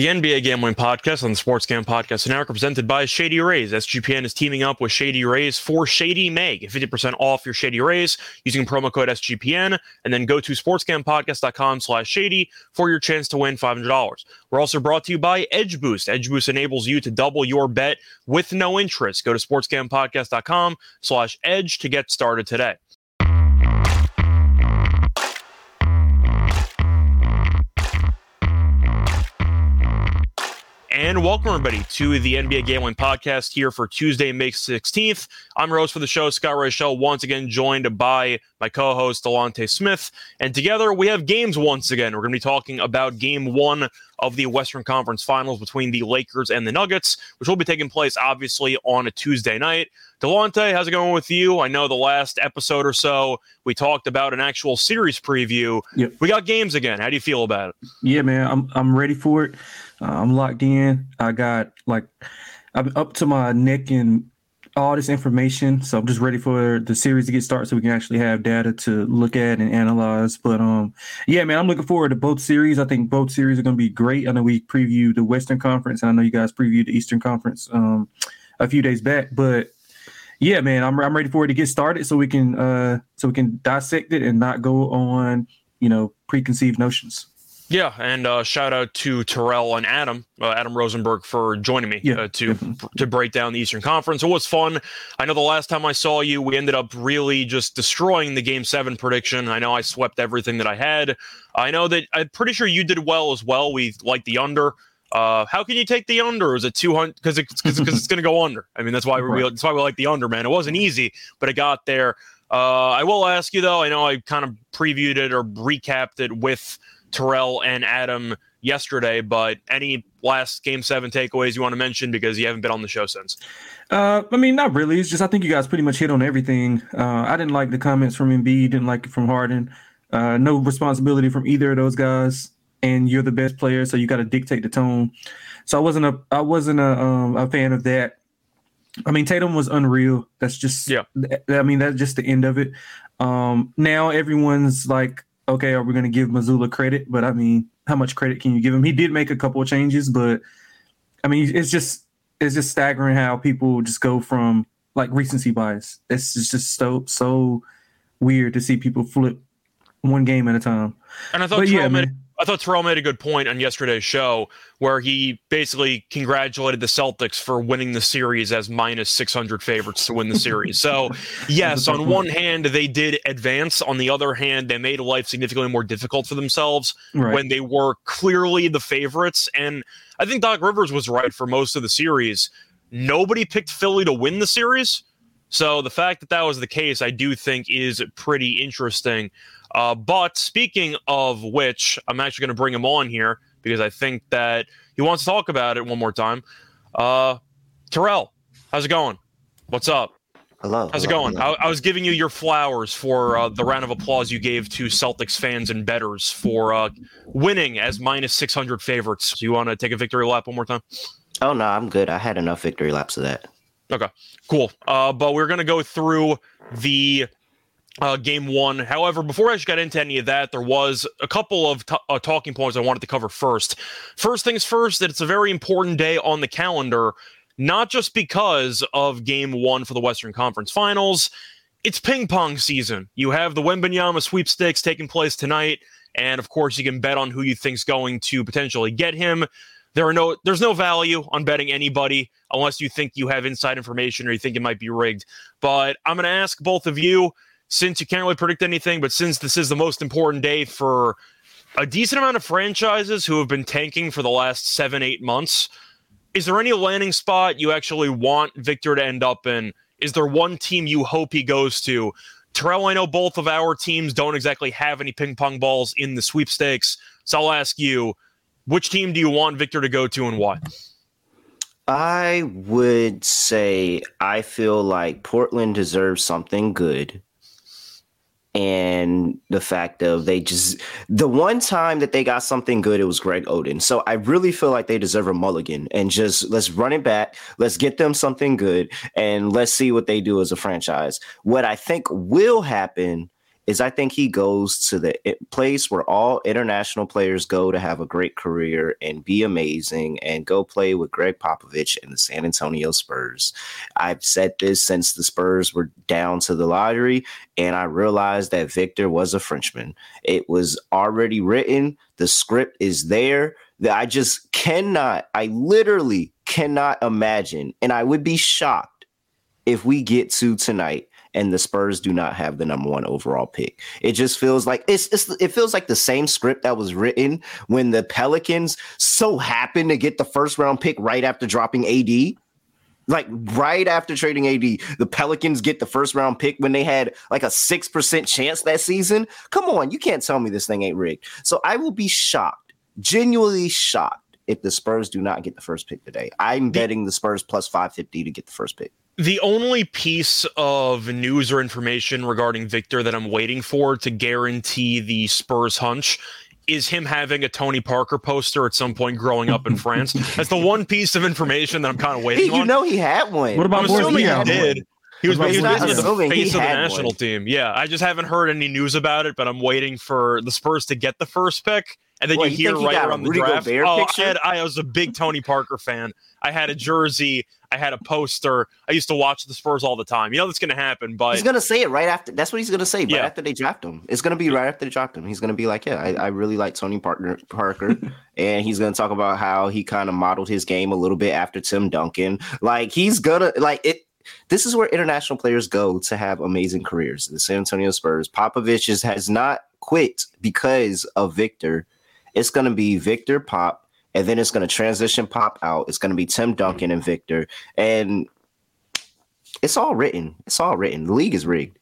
The NBA Gambling Podcast on the Sports Gam Podcast Network, presented by Shady Rays. SGPN is teaming up with Shady Rays for Shady. Get 50% off your Shady Rays using promo code SGPN, and then go to sportsgamblingpodcast.com slash shady for your chance to win $500. We're also brought to you by Edge Boost. Edge Boost enables you to double your bet with no interest. Go to sportsgamblingpodcast.com slash edge to get started today. And welcome everybody to the NBA Gambling Podcast here for Tuesday, May 16th. I'm your host for the show, Scott Reichel, once again joined by my co-host Delonte Smith. And together we have games once again. We're going to be talking about game one of the Western Conference Finals between the Lakers and the Nuggets, which will be taking place obviously on a Tuesday night. Delonte, how's it going with you? I know the last episode or so we talked about an actual series preview. Yep. We got games again. How do you feel about it? Yeah, man, I'm I'm ready for it. Uh, I'm locked in. I got like I'm up to my neck in all this information, so I'm just ready for the series to get started, so we can actually have data to look at and analyze. But um, yeah, man, I'm looking forward to both series. I think both series are going to be great. I know we previewed the Western Conference, and I know you guys previewed the Eastern Conference um a few days back, but yeah, man, I'm I'm ready for it to get started so we can uh so we can dissect it and not go on you know preconceived notions. Yeah, and uh, shout out to Terrell and Adam, uh, Adam Rosenberg, for joining me yeah, uh, to to break down the Eastern Conference. It was fun. I know the last time I saw you, we ended up really just destroying the Game Seven prediction. I know I swept everything that I had. I know that I'm pretty sure you did well as well. We like the under. Uh, how can you take the under? Is it 200? Because it's, cause, cause it's going to go under. I mean, that's why we right. that's why we like the under, man. It wasn't easy, but it got there. Uh, I will ask you though. I know I kind of previewed it or recapped it with Terrell and Adam yesterday, but any last game seven takeaways you want to mention because you haven't been on the show since? Uh, I mean, not really. It's just I think you guys pretty much hit on everything. Uh, I didn't like the comments from Embiid, didn't like it from Harden. Uh, no responsibility from either of those guys, and you're the best player, so you got to dictate the tone. So I wasn't a I wasn't a um, a fan of that. I mean, Tatum was unreal. That's just yeah. I mean, that's just the end of it. Um, now everyone's like okay, are we going to give Mazzulla credit? But I mean, how much credit can you give him? He did make a couple of changes, but I mean, it's just it's just staggering how people just go from like recency bias. It's just so so weird to see people flip one game at a time. And I thought, yeah, man. I thought Terrell made a good point on yesterday's show where he basically congratulated the Celtics for winning the series as minus 600 favorites to win the series. So, yes, on one hand, they did advance. On the other hand, they made life significantly more difficult for themselves right. when they were clearly the favorites. And I think Doc Rivers was right for most of the series. Nobody picked Philly to win the series. So, the fact that that was the case, I do think is pretty interesting. Uh, but speaking of which, I'm actually going to bring him on here because I think that he wants to talk about it one more time. Uh, Terrell, how's it going? What's up? Hello. How's hello, it going? I, I, was giving you your flowers for uh, the round of applause you gave to Celtics fans and betters for uh, winning as minus 600 favorites. Do you want to take a victory lap one more time? Oh, no, I'm good. I had enough victory laps of that. Okay, cool. Uh, but we're going to go through the uh, game one. However, before I got into any of that, there was a couple of t- uh, talking points I wanted to cover first. First things first, that it's a very important day on the calendar, not just because of game one for the Western Conference Finals. It's ping pong season. You have the Wembanyama sweepstakes taking place tonight, and of course, you can bet on who you think's going to potentially get him. There are no, there's no value on betting anybody unless you think you have inside information or you think it might be rigged. But I'm going to ask both of you since you can't really predict anything, but since this is the most important day for a decent amount of franchises who have been tanking for the last seven, eight months, is there any landing spot you actually want Victor to end up in? Is there one team you hope he goes to? Terrell, I know both of our teams don't exactly have any ping pong balls in the sweepstakes. So I'll ask you, which team do you want Victor to go to and why? I would say I feel like Portland deserves something good and the fact of they just the one time that they got something good, it was Greg Oden. So I really feel like they deserve a mulligan and just let's run it back. Let's get them something good and let's see what they do as a franchise. What I think will happen is I think he goes to the eh, place where all international players go to have a great career and be amazing and go play with Gregg Popovich and the San Antonio Spurs. I've said this since the Spurs were down to the lottery, and I realized that Victor was a Frenchman. It was already written, the script is there. That I just cannot, I literally cannot imagine, and I would be shocked if we get to tonight and the Spurs do not have the number one overall pick. It just feels like it's, it's it feels like the same script that was written when the Pelicans so happened to get the first round pick right after dropping AD. Like right after trading AD, the Pelicans get the first round pick when they had like a 6% chance that season. Come on, you can't tell me this thing ain't rigged. So I will be shocked, genuinely shocked if the Spurs do not get the first pick today. I'm betting the Spurs plus 550 to get the first pick. The only piece of news or information regarding Victor that I'm waiting for to guarantee the Spurs hunch is him having a Tony Parker poster at some point growing up in France. That's the one piece of information that I'm kind of waiting hey, you on. know he had one. What about I'm assuming he did. One? He was, He's he was assuming the he face of the national one. team. Yeah, I just haven't heard any news about it, but I'm waiting for the Spurs to get the first pick. And then you you hear right around the draft. Gobert oh, I, had, I was a big Tony Parker fan. I had a jersey. I had a poster. I used to watch the Spurs all the time. You know that's going to happen, but He's gonna say it right after. That's what he's gonna say right Yeah. after they draft him. It's gonna be right after they draft him. He's gonna be like, "Yeah, I, I really like Tony Parker, Parker," and he's gonna talk about how he kind of modeled his game a little bit after Tim Duncan. Like he's gonna like it. This is where international players go to have amazing careers. The San Antonio Spurs. Popovich is, has not quit because of Victor. It's gonna be Victor Pop, and then it's gonna transition Pop out. It's gonna be Tim Duncan and Victor, and it's all written. It's all written. The league is rigged.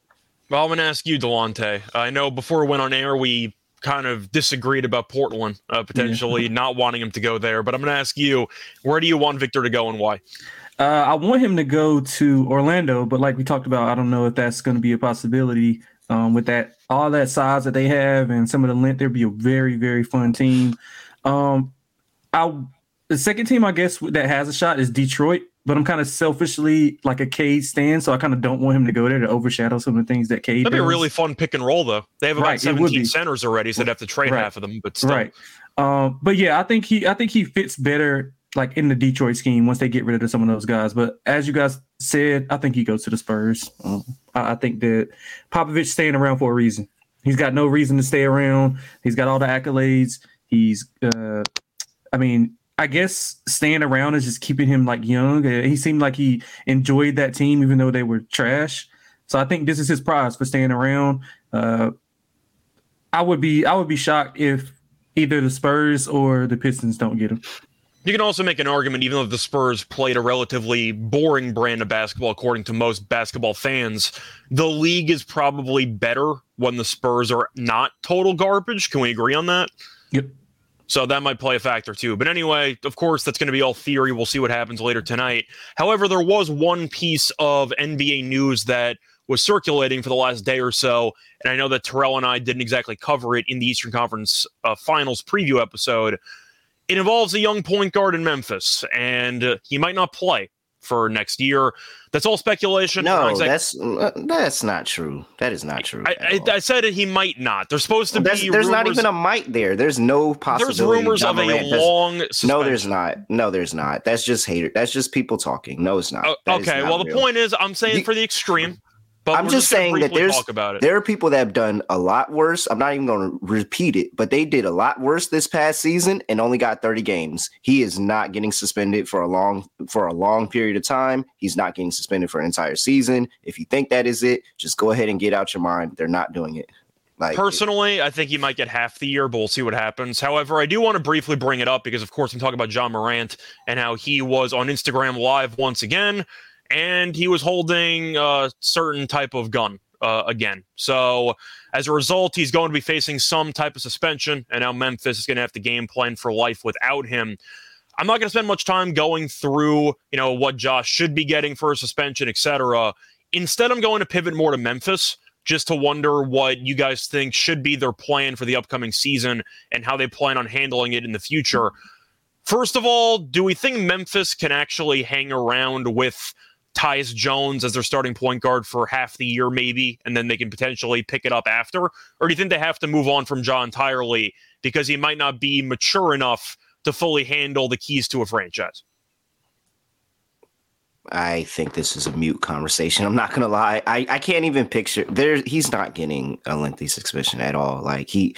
Well, I'm going to ask you, Delonte. I know before we went on air, we kind of disagreed about Portland uh, potentially not wanting him to go there. But I'm going to ask you, where do you want Victor to go and why? Uh, I want him to go to Orlando, but like we talked about, I don't know if that's going to be a possibility. Um, with that, all that size that they have and some of the length, there'd be a very, very fun team. Um, I the second team I guess that has a shot is Detroit, but I'm kind of selfishly like a Cade stand, so I kind of don't want him to go there to overshadow some of the things that Cade. That'd be a really fun pick and roll, though. They have about Right, 17 be. centers already, so they'd have to trade Right. half of them. But still, right. Um, but yeah, I think he I think he fits better like in the Detroit scheme once they get rid of some of those guys. But as you guys said, I think he goes to the Spurs. Um, I, I think that Popovich staying around for a reason. He's got no reason to stay around. He's got all the accolades. He's uh, I mean, I guess staying around is just keeping him like young. Uh, He seemed like he enjoyed that team even though they were trash. So I think this is his prize for staying around. Uh, I would be I would be shocked if either the Spurs or the Pistons don't get him. You can also make an argument, even though the Spurs played a relatively boring brand of basketball, according to most basketball fans, the league is probably better when the Spurs are not total garbage. Can we agree on that? Yep. So that might play a factor too. But anyway, of course, that's going to be all theory. We'll see what happens later tonight. However, there was one piece of NBA news that was circulating for the last day or so. And I know that Terrell and I didn't exactly cover it in the Eastern Conference uh, Finals preview episode. It involves a young point guard in Memphis, and uh, he might not play for next year. That's all speculation. No, that's uh, that's not true. That is not true. I, I. I said it. He might not. There's supposed to There's, be. there's not even a might there. There's no possibility. There's rumors Ja of a Morant does- long. No, there's not. No, there's not. That's just hater. That's just people talking. No, it's not. Is okay. not Well, the point is, I'm saying You- for the extreme. But I'm we're just saying that there's talk about it. there are people that have done a lot worse. I'm not even going to repeat it, but they did a lot worse this past season and only got 30 games. He is not getting suspended for a long for a long period of time. He's not getting suspended for an entire season. If you think that is it, just go ahead and get out your mind. They're not doing it. Like Personally, I think he might get half the year, but we'll see what happens. However, I do want to briefly bring it up because, of course, I'm talking about Ja Morant and how he was on Instagram Live once again, and he was holding a certain type of gun uh, again. So, as a result, he's going to be facing some type of suspension, and now Memphis is going to have to game plan for life without him. I'm not going to spend much time going through, you know, what Ja should be getting for a suspension, etc. Instead, I'm going to pivot more to Memphis just to wonder what you guys think should be their plan for the upcoming season and how they plan on handling it in the future. First of all, do we think Memphis can actually hang around with Tyus Jones as their starting point guard for half the year, maybe, and then they can potentially pick it up after? Or do you think they have to move on from Ja entirely because he might not be mature enough to fully handle the keys to a franchise? I think this is a mute conversation. I'm not gonna lie. I, I can't even picture there. He's not getting a lengthy suspension at all. Like he,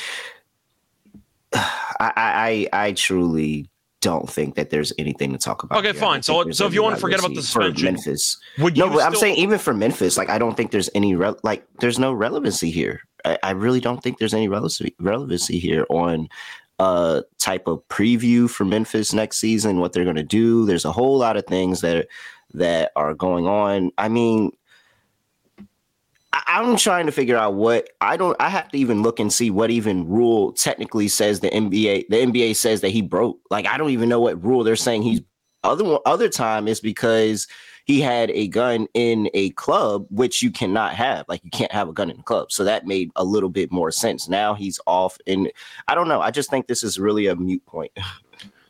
I I I truly don't think that there's anything to talk about. Okay, here. fine. So so if you want to forget about the suspension, Memphis, would no, you but I'm saying even for Memphis, like I don't think there's any re- like there's no relevancy here. I, I really don't think there's any relevancy relevancy here on uh type of preview for Memphis next season, what they're gonna do. There's a whole lot of things that that are going on. I mean, I'm trying to figure out what I don't. I have to even look and see what even rule technically says the NBA. The NBA says that he broke. Like I don't even know what rule they're saying he's. Other other time is because he had a gun in a club, which you cannot have. Like you can't have a gun in a club. So that made a little bit more sense. Now he's off, and I don't know. I just think this is really a mute point.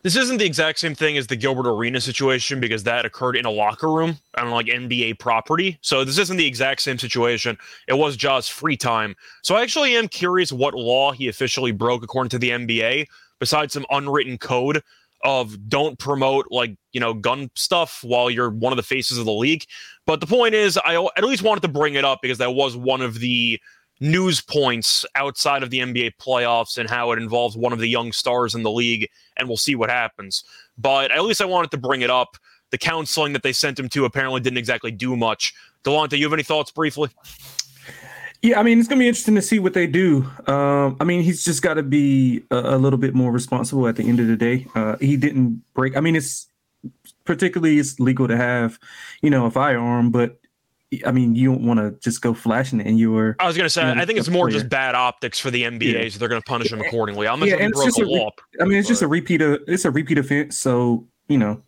This isn't the exact same thing as the Gilbert Arenas situation because that occurred in a locker room on like NBA property. So this isn't the exact same situation. It was Ja's free time. So I actually am curious what law he officially broke according to the NBA, besides some unwritten code of don't promote like, you know, gun stuff while you're one of the faces of the league. But the point is, I at least wanted to bring it up because that was one of the news points outside of the NBA playoffs and how it involves one of the young stars in the league, and we'll see what happens. But at least I wanted to bring it up. The counseling that they sent him to apparently didn't exactly do much. Delonte, you have any thoughts briefly? Yeah, I mean, it's gonna be interesting to see what they do. Um, I mean, he's just got to be a, a little bit more responsible at the end of the day. Uh, he didn't break. I mean, it's particularly it's legal to have, you know, a firearm, but I mean, you don't want to just go flashing it in your. I was going to say, Yeah, I think it's more player. just bad optics for the NBA, Yeah. so they're going to punish him accordingly. I'm Yeah, and broke a re- I mean, it's just a repeat of it's a repeat offense. So you know,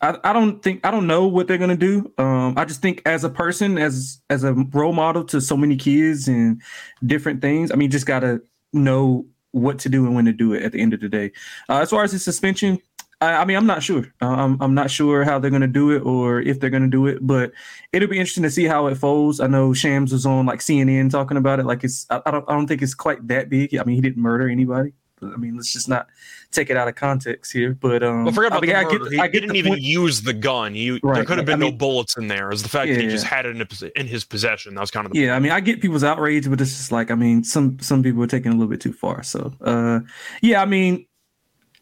I, I don't think I don't know what they're gonna do. Um, I just think as a person, as as a role model to so many kids and different things. I mean, just gotta know what to do and when to do it at the end of the day. Uh, as far as the suspension, I, I mean, I'm not sure. I'm I'm not sure how they're gonna do it or if they're gonna do it, but it'll be interesting to see how it folds. I know Shams was on like CNN talking about it. Like it's I, I don't I don't think it's quite that big. I mean, he didn't murder anybody. I mean, let's just not take it out of context here. But um, Well, forget I about mean, the I murder. get, he I get didn't even point. use the gun. You, right. there could have I been no mean- bullets in there. Is the fact that he just had it in, a, in his possession. That was kind of the Yeah, I mean, I get people's outrage, but it's just like, I mean, some some people are taking a little bit too far. So, uh, yeah, I mean,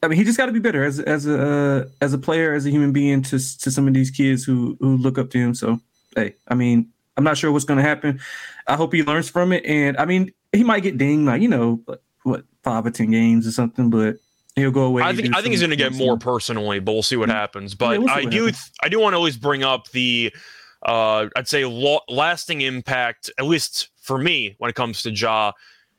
I mean, he just got to be better as as a uh, as a player, as a human being to to some of these kids who who look up to him. So, hey, I mean, I'm not sure what's going to happen. I hope he learns from it, and I mean, he might get dinged, like you know, like, what five or ten games or something, but he'll go away. I think I think he's going to get more personally, but we'll see what happens. But Yeah, we'll I what do happens. I do want to always bring up the uh, I'd say lo- lasting impact, at least for me, when it comes to Ja,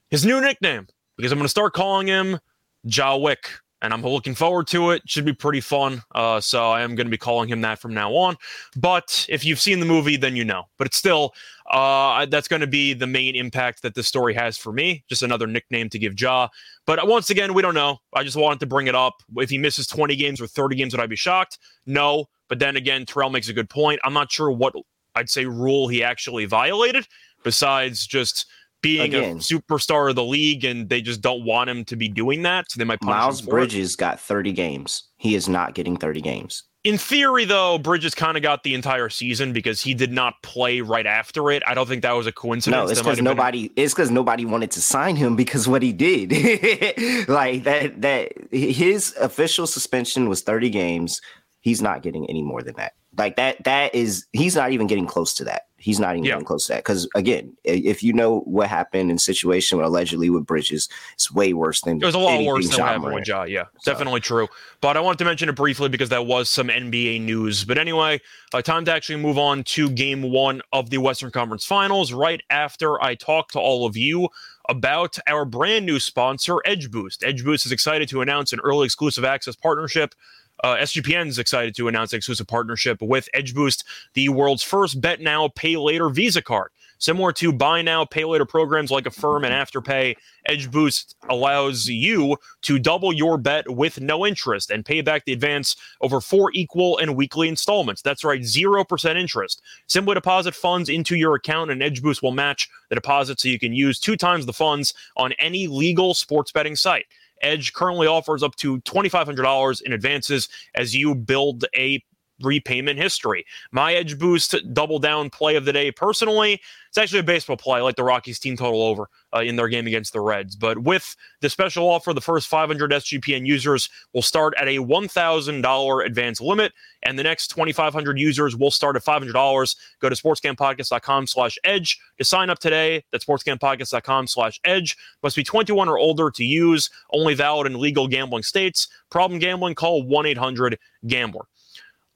his new nickname because I'm going to start calling him Ja Wick. And I'm looking forward to it. Should be pretty fun. Uh, so I am going to be calling him that from now on. But if you've seen the movie, then you know. But it's still uh, that's going to be the main impact that this story has for me. Just another nickname to give Ja. But once again, we don't know. I just wanted to bring it up. If he misses 20 games or 30 games, would I be shocked? No. But then again, Terrell makes a good point. I'm not sure what I'd say rule he actually violated, besides just being Again. a superstar of the league, and they just don't want him to be doing that. So they might punish Miles him for it. Bridges got 30 games. He is not getting 30 games. In theory, though, Bridges kind of got the entire season because he did not play right after it. I don't think that was a coincidence. No, it's because have been- nobody. It's because nobody wanted to sign him because what he did, like that. That his official suspension was thirty games. He's not getting any more than that. Like that. That is. He's not even getting close to that. He's not even Yeah. close to that. Because again, if you know what happened in situation with allegedly with Bridges, it's way worse than It was a lot worse than what happened with Ja. Yeah, So- definitely true. But I wanted to mention it briefly because that was some NBA news. But anyway, uh, time to actually move on to game one of the Western Conference Finals right after I talk to all of you about our brand new sponsor, Edge Boost. Edge Boost is excited to announce an early exclusive access partnership. Uh, SGPN is excited to announce an exclusive partnership with Edge Boost, the world's first bet now, pay later Visa card. Similar to buy now, pay later programs like Affirm and Afterpay, Edge Boost allows you to double your bet with no interest and pay back the advance over four equal and weekly installments. That's right, 0% interest. Simply deposit funds into your account and Edge Boost will match the deposit so you can use two times the funds on any legal sports betting site. Edge currently offers up to $2,500 in advances as you build a repayment history. My Edge Boost double down play of the day personally, it's actually a baseball play like the Rockies team total over uh, in their game against the Reds. But with the special offer, the first 500 SGPN users will start at a $1,000 advance limit, and the next 2,500 users will start at $500. Go to sportsgamblingpodcast.com slash edge to sign up today. That's sportsgamblingpodcast.com slash edge. Must be 21 or older to use, only valid in legal gambling states. Problem gambling, call 1-800-GAMBLER.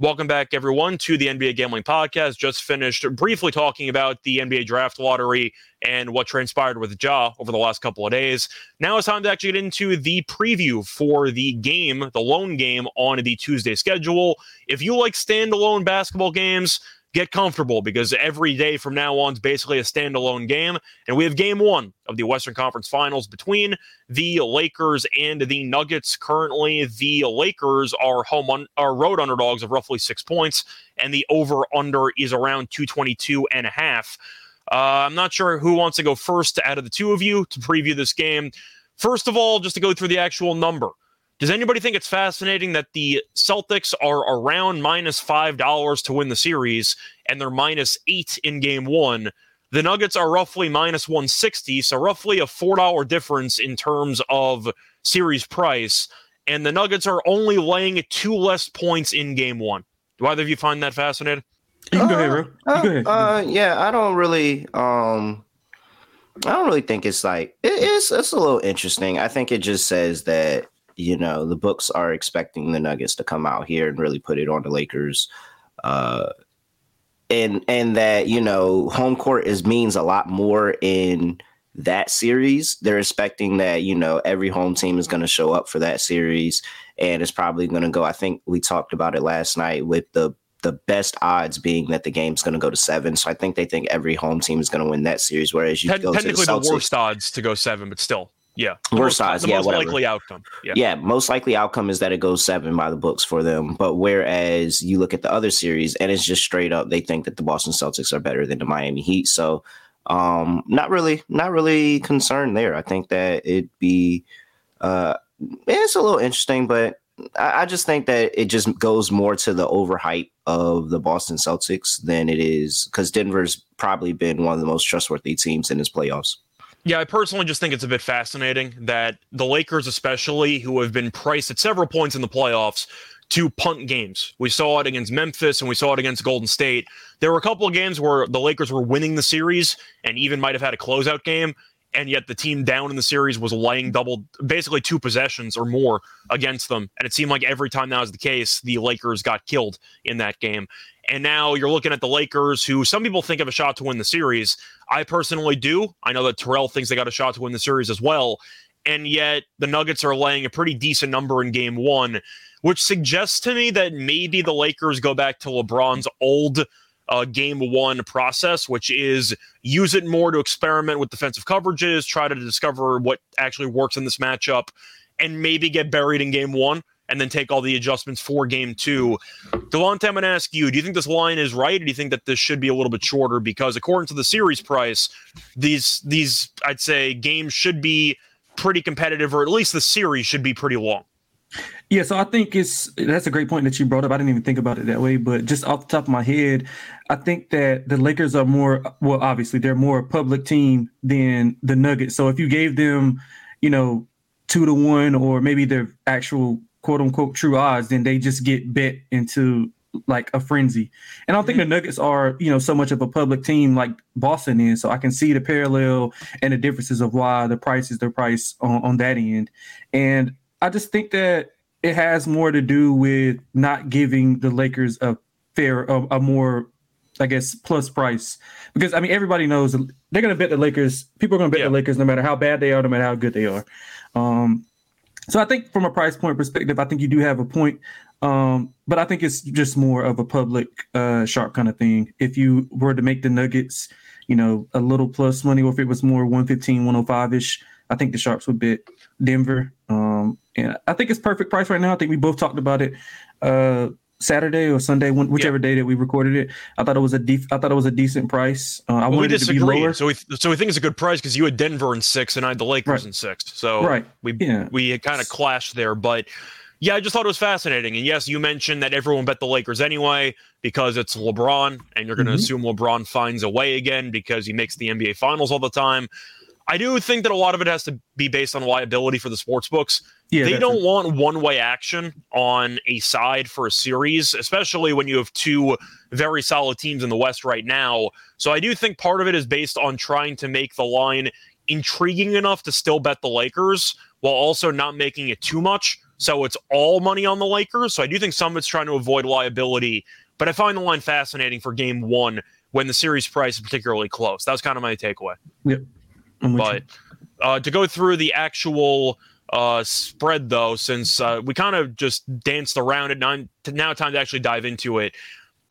Welcome back, everyone, to the NBA Gambling Podcast. Just finished briefly talking about the NBA Draft Lottery and what transpired with Ja over the last couple of days. Now it's time to actually get into the preview for the game, the lone game on the Tuesday schedule. If you like standalone basketball games, get comfortable because every day from now on is basically a standalone game. And we have game one of the Western Conference Finals between the Lakers and the Nuggets. Currently, the Lakers are home un- are road underdogs of roughly six points, and the over under is around 222 and a half. Uh, I'm not sure who wants to go first out of the two of you to preview this game. First of all, just to go through the actual number. Does anybody think it's fascinating that the Celtics are around minus $5 to win the series and they're minus eight in game one? The Nuggets are roughly minus 160, so roughly a $4 difference in terms of series price. And the Nuggets are only laying two less points in game one. Do either of you find that fascinating? You can go ahead, bro. You Uh, go ahead. uh, yeah, I don't really um I don't really think it's like it, it's it's a little interesting. I think it just says that you know the books are expecting the Nuggets to come out here and really put it on the Lakers. Uh and and that you know home court is means a lot more in that series. They're expecting that you know every home team is going to show up for that series, and it's probably going to go. I think we talked about it last night with the the best odds being that the game's going to go to seven. So I think they think every home team is going to win that series. Whereas you Te- go technically, to the, the, worst odds to go seven, but still, yeah, Worst odds, the yeah, most whatever. likely outcome. Yeah. yeah, most likely outcome is that it goes seven by the books for them. But whereas you look at the other series and it's just straight up, they think that the Boston Celtics are better than the Miami Heat. So um not really, not really concerned there. I think that it'd be uh it's a little interesting, but I, I just think that it just goes more to the overhype of the Boston Celtics than it is because Denver's probably been one of the most trustworthy teams in his playoffs. Yeah, I personally just think it's a bit fascinating that the Lakers, especially, who have been priced at several points in the playoffs to punt games. We saw it against Memphis and we saw it against Golden State. There were a couple of games where the Lakers were winning the series and even might have had a closeout game. And yet the team down in the series was laying double, basically two possessions or more against them. And it seemed like every time that was the case, the Lakers got killed in that game. And now you're looking at the Lakers, who some people think have a shot to win the series. I personally do. I know that Terrell thinks they got a shot to win the series as well. And yet the Nuggets are laying a pretty decent number in game one, which suggests to me that maybe the Lakers go back to LeBron's old uh, game one process, which is use it more to experiment with defensive coverages, try to discover what actually works in this matchup, and maybe get buried in game one and then take all the adjustments for game two. Delonte, I'm going to ask you, do you think this line is right? Or do you think that this should be a little bit shorter? Because according to the series price, these, these I'd say, games should be pretty competitive, or at least the series should be pretty long. Yeah, so I think it's that's a great point that you brought up. I didn't even think about it that way, but just off the top of my head, I think that the Lakers are more well, obviously they're more a public team than the Nuggets. So if you gave them, you know, two to one or maybe their actual quote unquote true odds, then they just get bet into like a frenzy. And I don't think the Nuggets are, you know, so much of a public team like Boston is. So I can see the parallel and the differences of why the price is the price on, on that end. And I just think that it has more to do with not giving the Lakers a fair, a, a more, I guess, plus price. Because I mean, everybody knows they're going to bet the Lakers. People are going to bet Yeah. the Lakers no matter how bad they are, no matter how good they are. Um, so I think from a price point perspective, I think you do have a point. Um, but I think it's just more of a public uh, sharp kind of thing. If you were to make the Nuggets, you know, a little plus money, or if it was more 115, 105 ish, I think the Sharps would bet Denver. Um, and I think it's perfect price right now. I think we both talked about it. Uh, Saturday or Sunday, whichever day that we recorded it. I thought it was a def- I thought it was a decent price. Uh, I well, wanted it to be lower. So we so we think it's a good price because you had Denver in six and I had the Lakers right. in six. So right. we yeah. we kind of clashed there, but yeah, I just thought it was fascinating. And yes, you mentioned that everyone bet the Lakers anyway because it's LeBron, and you're going to mm-hmm. assume LeBron finds a way again because he makes the NBA Finals all the time. I do think that a lot of it has to be based on liability for the sports books. Yeah, they don't want one way action on a side for a series, especially when you have two very solid teams in the West right now. So I do think part of it is based on trying to make the line intriguing enough to still bet the Lakers while also not making it too much. So it's all money on the Lakers. So I do think some of it's trying to avoid liability. But I find the line fascinating for game one when the series price is particularly close. That was kind of my takeaway. Yep. But uh, to go through the actual uh, spread, though, since uh, we kind of just danced around it, now, now time to actually dive into it.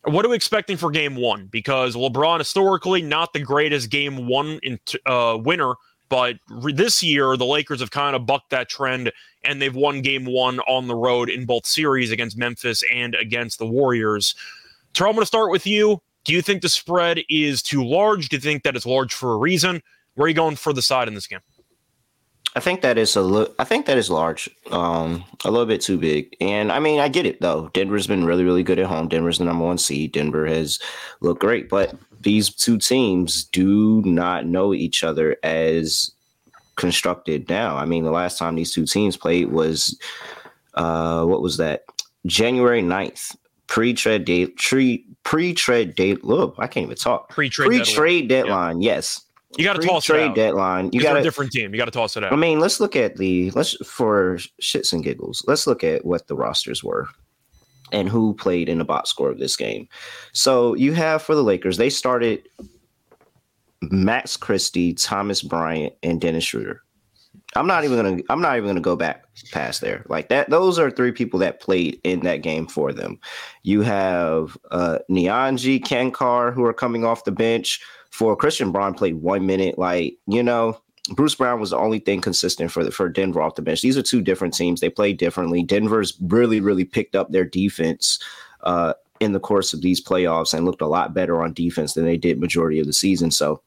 What are we expecting for game one? Because LeBron, historically, not the greatest game one in uh, winner, but re- this year, the Lakers have kind of bucked that trend and they've won game one on the road in both series against Memphis and against the Warriors. Terrell, I'm going to start with you. Do you think the spread is too large? Do you think that it's large for a reason? Where are you going for the side in this game? I think that is a li- I think that is large, um, a little bit too big. And I mean, I get it though. Denver's been really, really good at home. Denver's the number one seed. Denver has looked great, but these two teams do not know each other as constructed now. I mean, the last time these two teams played was uh, what was that? January 9th. Pre-trade date, pre pre-trade date. Look, I can't even talk. Pre-trade, pre-trade deadline. deadline. Yes, you got to toss trade deadline. You got a different team. You got to toss it out. I mean, let's look at the let's for shits and giggles. Let's look at what the rosters were and who played in the box score of this game. So you have for the Lakers, they started Max Christie, Thomas Bryant, and Dennis Schroeder. I'm not even gonna. I'm not even gonna go back past there. Like that. Those are three people that played in that game for them. You have uh, Nnaji, Cancar, who are coming off the bench for Christian Braun played one minute. Like, you know, Bruce Brown was the only thing consistent for the, for Denver off the bench. These are two different teams. They play differently. Denver's really, really picked up their defense uh, in the course of these playoffs and looked a lot better on defense than they did majority of the season. So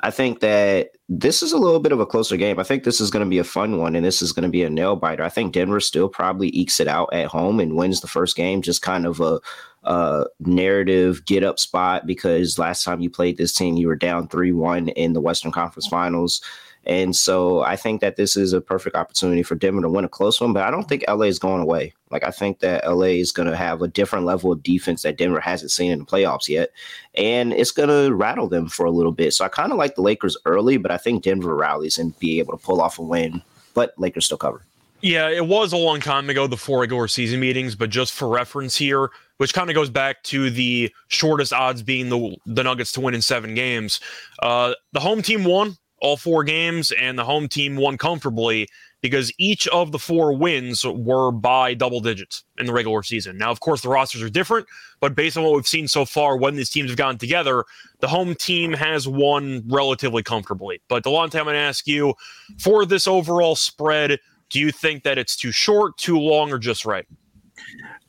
I think that this is a little bit of a closer game. I think this is going to be a fun one, and this is going to be a nail biter. I think Denver still probably ekes it out at home and wins the first game, just kind of a, a narrative get up spot because last time you played this team, you were down 3 1 in the Western Conference Finals. And so I think that this is a perfect opportunity for Denver to win a close one, but I don't think LA is going away. Like I think that LA is going to have a different level of defense that Denver hasn't seen in the playoffs yet, and it's going to rattle them for a little bit. So I kind of like the Lakers early, but I think Denver rallies and be able to pull off a win, but Lakers still cover. Yeah, it was a long time ago, the four regular season meetings, but just for reference here, which kind of goes back to the shortest odds being the the Nuggets to win in seven games. Uh, the home team won all four games, and the home team won comfortably because each of the four wins were by double digits in the regular season. Now, of course, the rosters are different, but based on what we've seen so far when these teams have gotten together, the home team has won relatively comfortably. But Delonte, I'm going to ask you for this overall spread, do you think that it's too short, too long, or just right?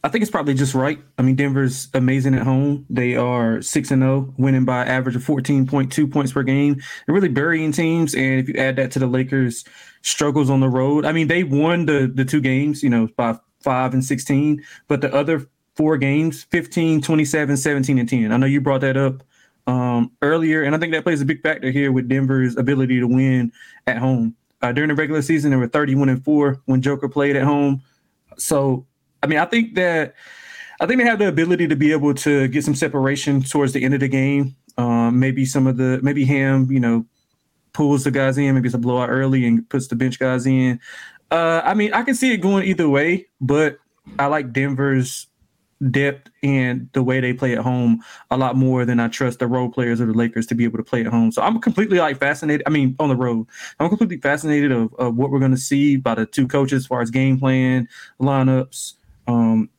I think it's probably just right. I mean, Denver's amazing at home. They are six and zero, oh, winning by average of fourteen point two points per game. They're really burying teams, and if you add that to the Lakers' struggles on the road, I mean, they won the the two games, you know, by five and sixteen, but the other four games 15 27 17 and 10 i know you brought that up um, earlier and i think that plays a big factor here with denver's ability to win at home uh, during the regular season they were 31 and 4 when joker played at home so I mean, I think that I think they have the ability to be able to get some separation towards the end of the game. Um, maybe some of the maybe Ham, you know, pulls the guys in. Maybe it's a blowout early and puts the bench guys in. Uh, I mean, I can see it going either way, but I like Denver's depth and the way they play at home a lot more than I trust the role players of the Lakers to be able to play at home. So I'm completely like fascinated. I mean, on the road, I'm completely fascinated of, of what we're going to see by the two coaches as far as game plan, lineups, um,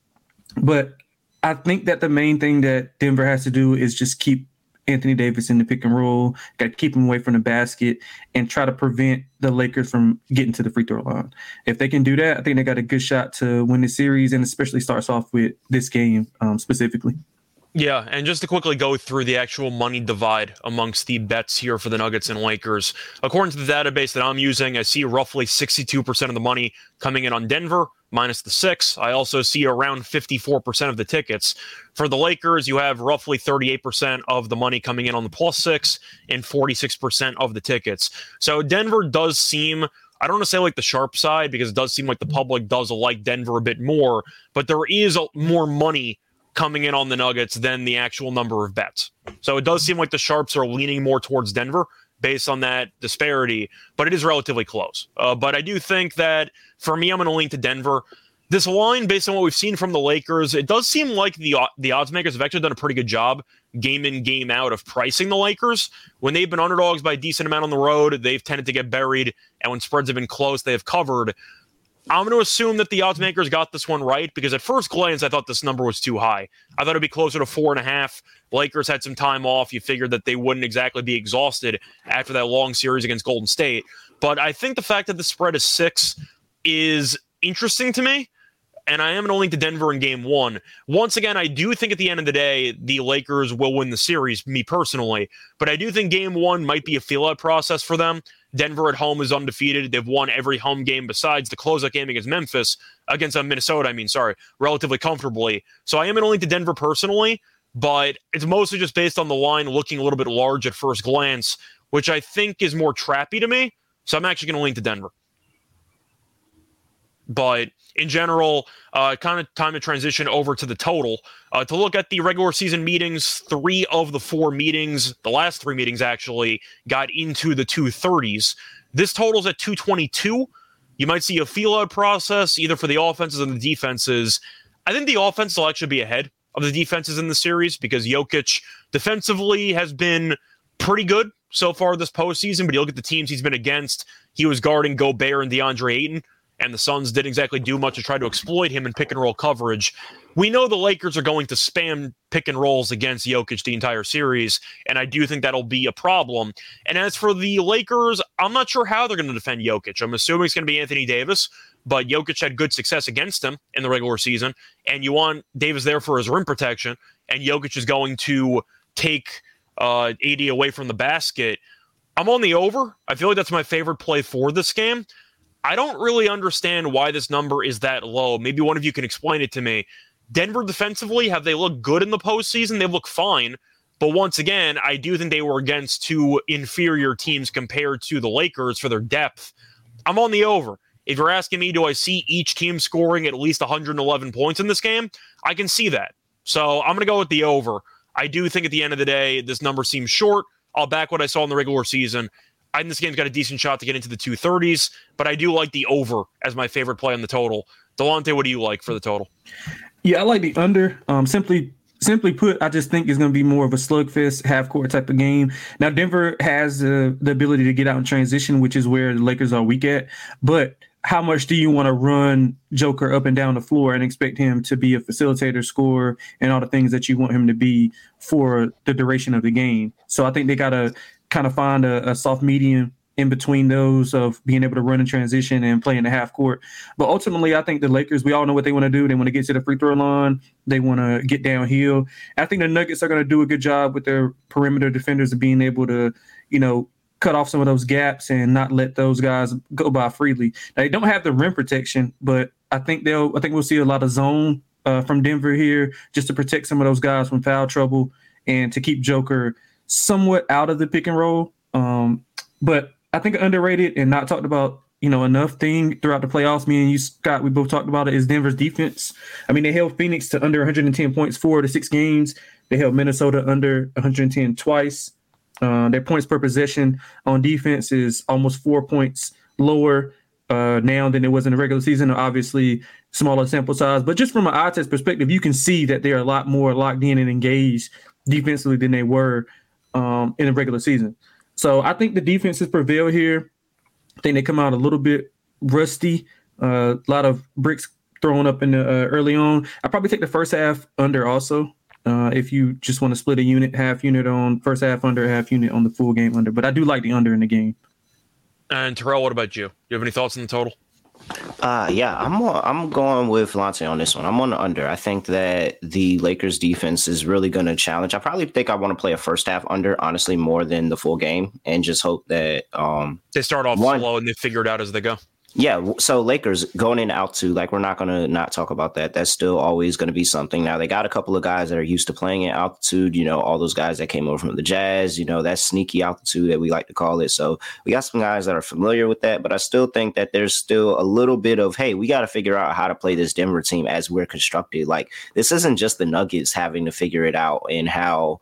but I think that the main thing that Denver has to do is just keep Anthony Davis in the pick and roll, got to keep him away from the basket, and try to prevent the Lakers from getting to the free throw line. If they can do that, I think they got a good shot to win the series, and especially starts off with this game um, specifically. Yeah, and just to quickly go through the actual money divide amongst the bets here for the Nuggets and Lakers. According to the database that I'm using, I see roughly 62% of the money coming in on Denver, minus the six. I also see around 54% of the tickets. For the Lakers, you have roughly 38% of the money coming in on the plus six and 46% of the tickets. So Denver does seem. I don't want to say like the sharp side because it does seem like the public does like Denver a bit more, but there is a, more money coming in on the Nuggets than the actual number of bets. So it does seem like the Sharps are leaning more towards Denver based on that disparity, but it is relatively close. Uh, but I do think that for me, I'm going to lean to Denver. This line, based on what we've seen from the Lakers, it does seem like the the odds makers have actually done a pretty good job, game in game out, of pricing the Lakers. When they've been underdogs by a decent amount on the road, they've tended to get buried, and when spreads have been close, they have covered. I'm going to assume that the odds makers got this one right because at first glance, I thought this number was too high. I thought it'd be closer to four and a half. Lakers had some time off. You figured that they wouldn't exactly be exhausted after that long series against Golden State. But I think the fact that the spread is six is interesting to me. And I am going to link to Denver in game one. Once again, I do think at the end of the day, the Lakers will win the series, me personally. But I do think game one might be a feel out process for them. Denver at home is undefeated. They've won every home game besides the closeout game against Memphis, against uh, Minnesota, I mean, sorry, relatively comfortably. So I am going to link to Denver personally, but it's mostly just based on the line looking a little bit large at first glance, which I think is more trappy to me. So I'm actually going to link to Denver. But in general, uh, kind of time to transition over to the total. Uh, to look at the regular season meetings, three of the four meetings, the last three meetings actually, got into the 230s. This total's at 222. You might see a feel process either for the offenses and the defenses. I think the offense will actually be ahead of the defenses in the series because Jokic defensively has been pretty good so far this postseason. But you look at the teams he's been against, he was guarding Gobert and DeAndre Ayton and the Suns didn't exactly do much to try to exploit him in pick and roll coverage. We know the Lakers are going to spam pick and rolls against Jokic the entire series, and I do think that'll be a problem. And as for the Lakers, I'm not sure how they're going to defend Jokic. I'm assuming it's going to be Anthony Davis, but Jokic had good success against him in the regular season, and you want Davis there for his rim protection, and Jokic is going to take uh, AD away from the basket. I'm on the over. I feel like that's my favorite play for this game. I don't really understand why this number is that low. Maybe one of you can explain it to me. Denver defensively, have they looked good in the postseason? They look fine. But once again, I do think they were against two inferior teams compared to the Lakers for their depth. I'm on the over. If you're asking me, do I see each team scoring at least 111 points in this game? I can see that. So I'm going to go with the over. I do think at the end of the day, this number seems short. I'll back what I saw in the regular season. I think this game's got a decent shot to get into the 230s, but I do like the over as my favorite play on the total. Delonte, what do you like for the total? Yeah, I like the under. Um, simply simply put, I just think it's going to be more of a slugfest, half court type of game. Now, Denver has uh, the ability to get out and transition, which is where the Lakers are weak at. But how much do you want to run Joker up and down the floor and expect him to be a facilitator, scorer, and all the things that you want him to be for the duration of the game? So I think they got to kind of find a, a, soft medium in between those of being able to run in transition and play in the half court. But ultimately, I think the Lakers, we all know what they want to do. They want to get to the free throw line. They want to get downhill. I think the Nuggets are going to do a good job with their perimeter defenders of being able to, you know, cut off some of those gaps and not let those guys go by freely. Now, they don't have the rim protection, but I think they'll. I think we'll see a lot of zone uh, from Denver here just to protect some of those guys from foul trouble and to keep Joker somewhat out of the pick and roll. Um, but I think underrated and not talked about, you know, enough thing throughout the playoffs. Me and you, Scott, we both talked about it is Denver's defense. I mean, they held Phoenix to under 110 points four to six games. They held Minnesota under 110 twice. Uh, their points per possession on defense is almost four points lower uh, now than it was in the regular season. Obviously, smaller sample size, but just from an eye test perspective, you can see that they're a lot more locked in and engaged defensively than they were um, in the regular season. So I think the defenses prevail here. I think they come out a little bit rusty. Uh, a lot of bricks thrown up in the uh, early on. I probably take the first half under also. Uh, if you just want to split a unit, half unit on first half under, half unit on the full game under. But I do like the under in the game. And Terrell, what about you? Do you have any thoughts on the total? Uh yeah, I'm I'm going with Lante on this one. I'm on the under. I think that the Lakers defense is really going to challenge. I probably think I want to play a first half under, honestly, more than the full game, and just hope that um they start off one, slow and they figure it out as they go. Yeah, so Lakers going in altitude, like we're not going to not talk about that. That's still always going to be something. Now they got a couple of guys that are used to playing in altitude. You know, all those guys that came over from the Jazz. You know, that sneaky altitude that we like to call it. So we got some guys that are familiar with that. But I still think that there's still a little bit of hey, we got to figure out how to play this Denver team as we're constructed. Like this isn't just the Nuggets having to figure it out and how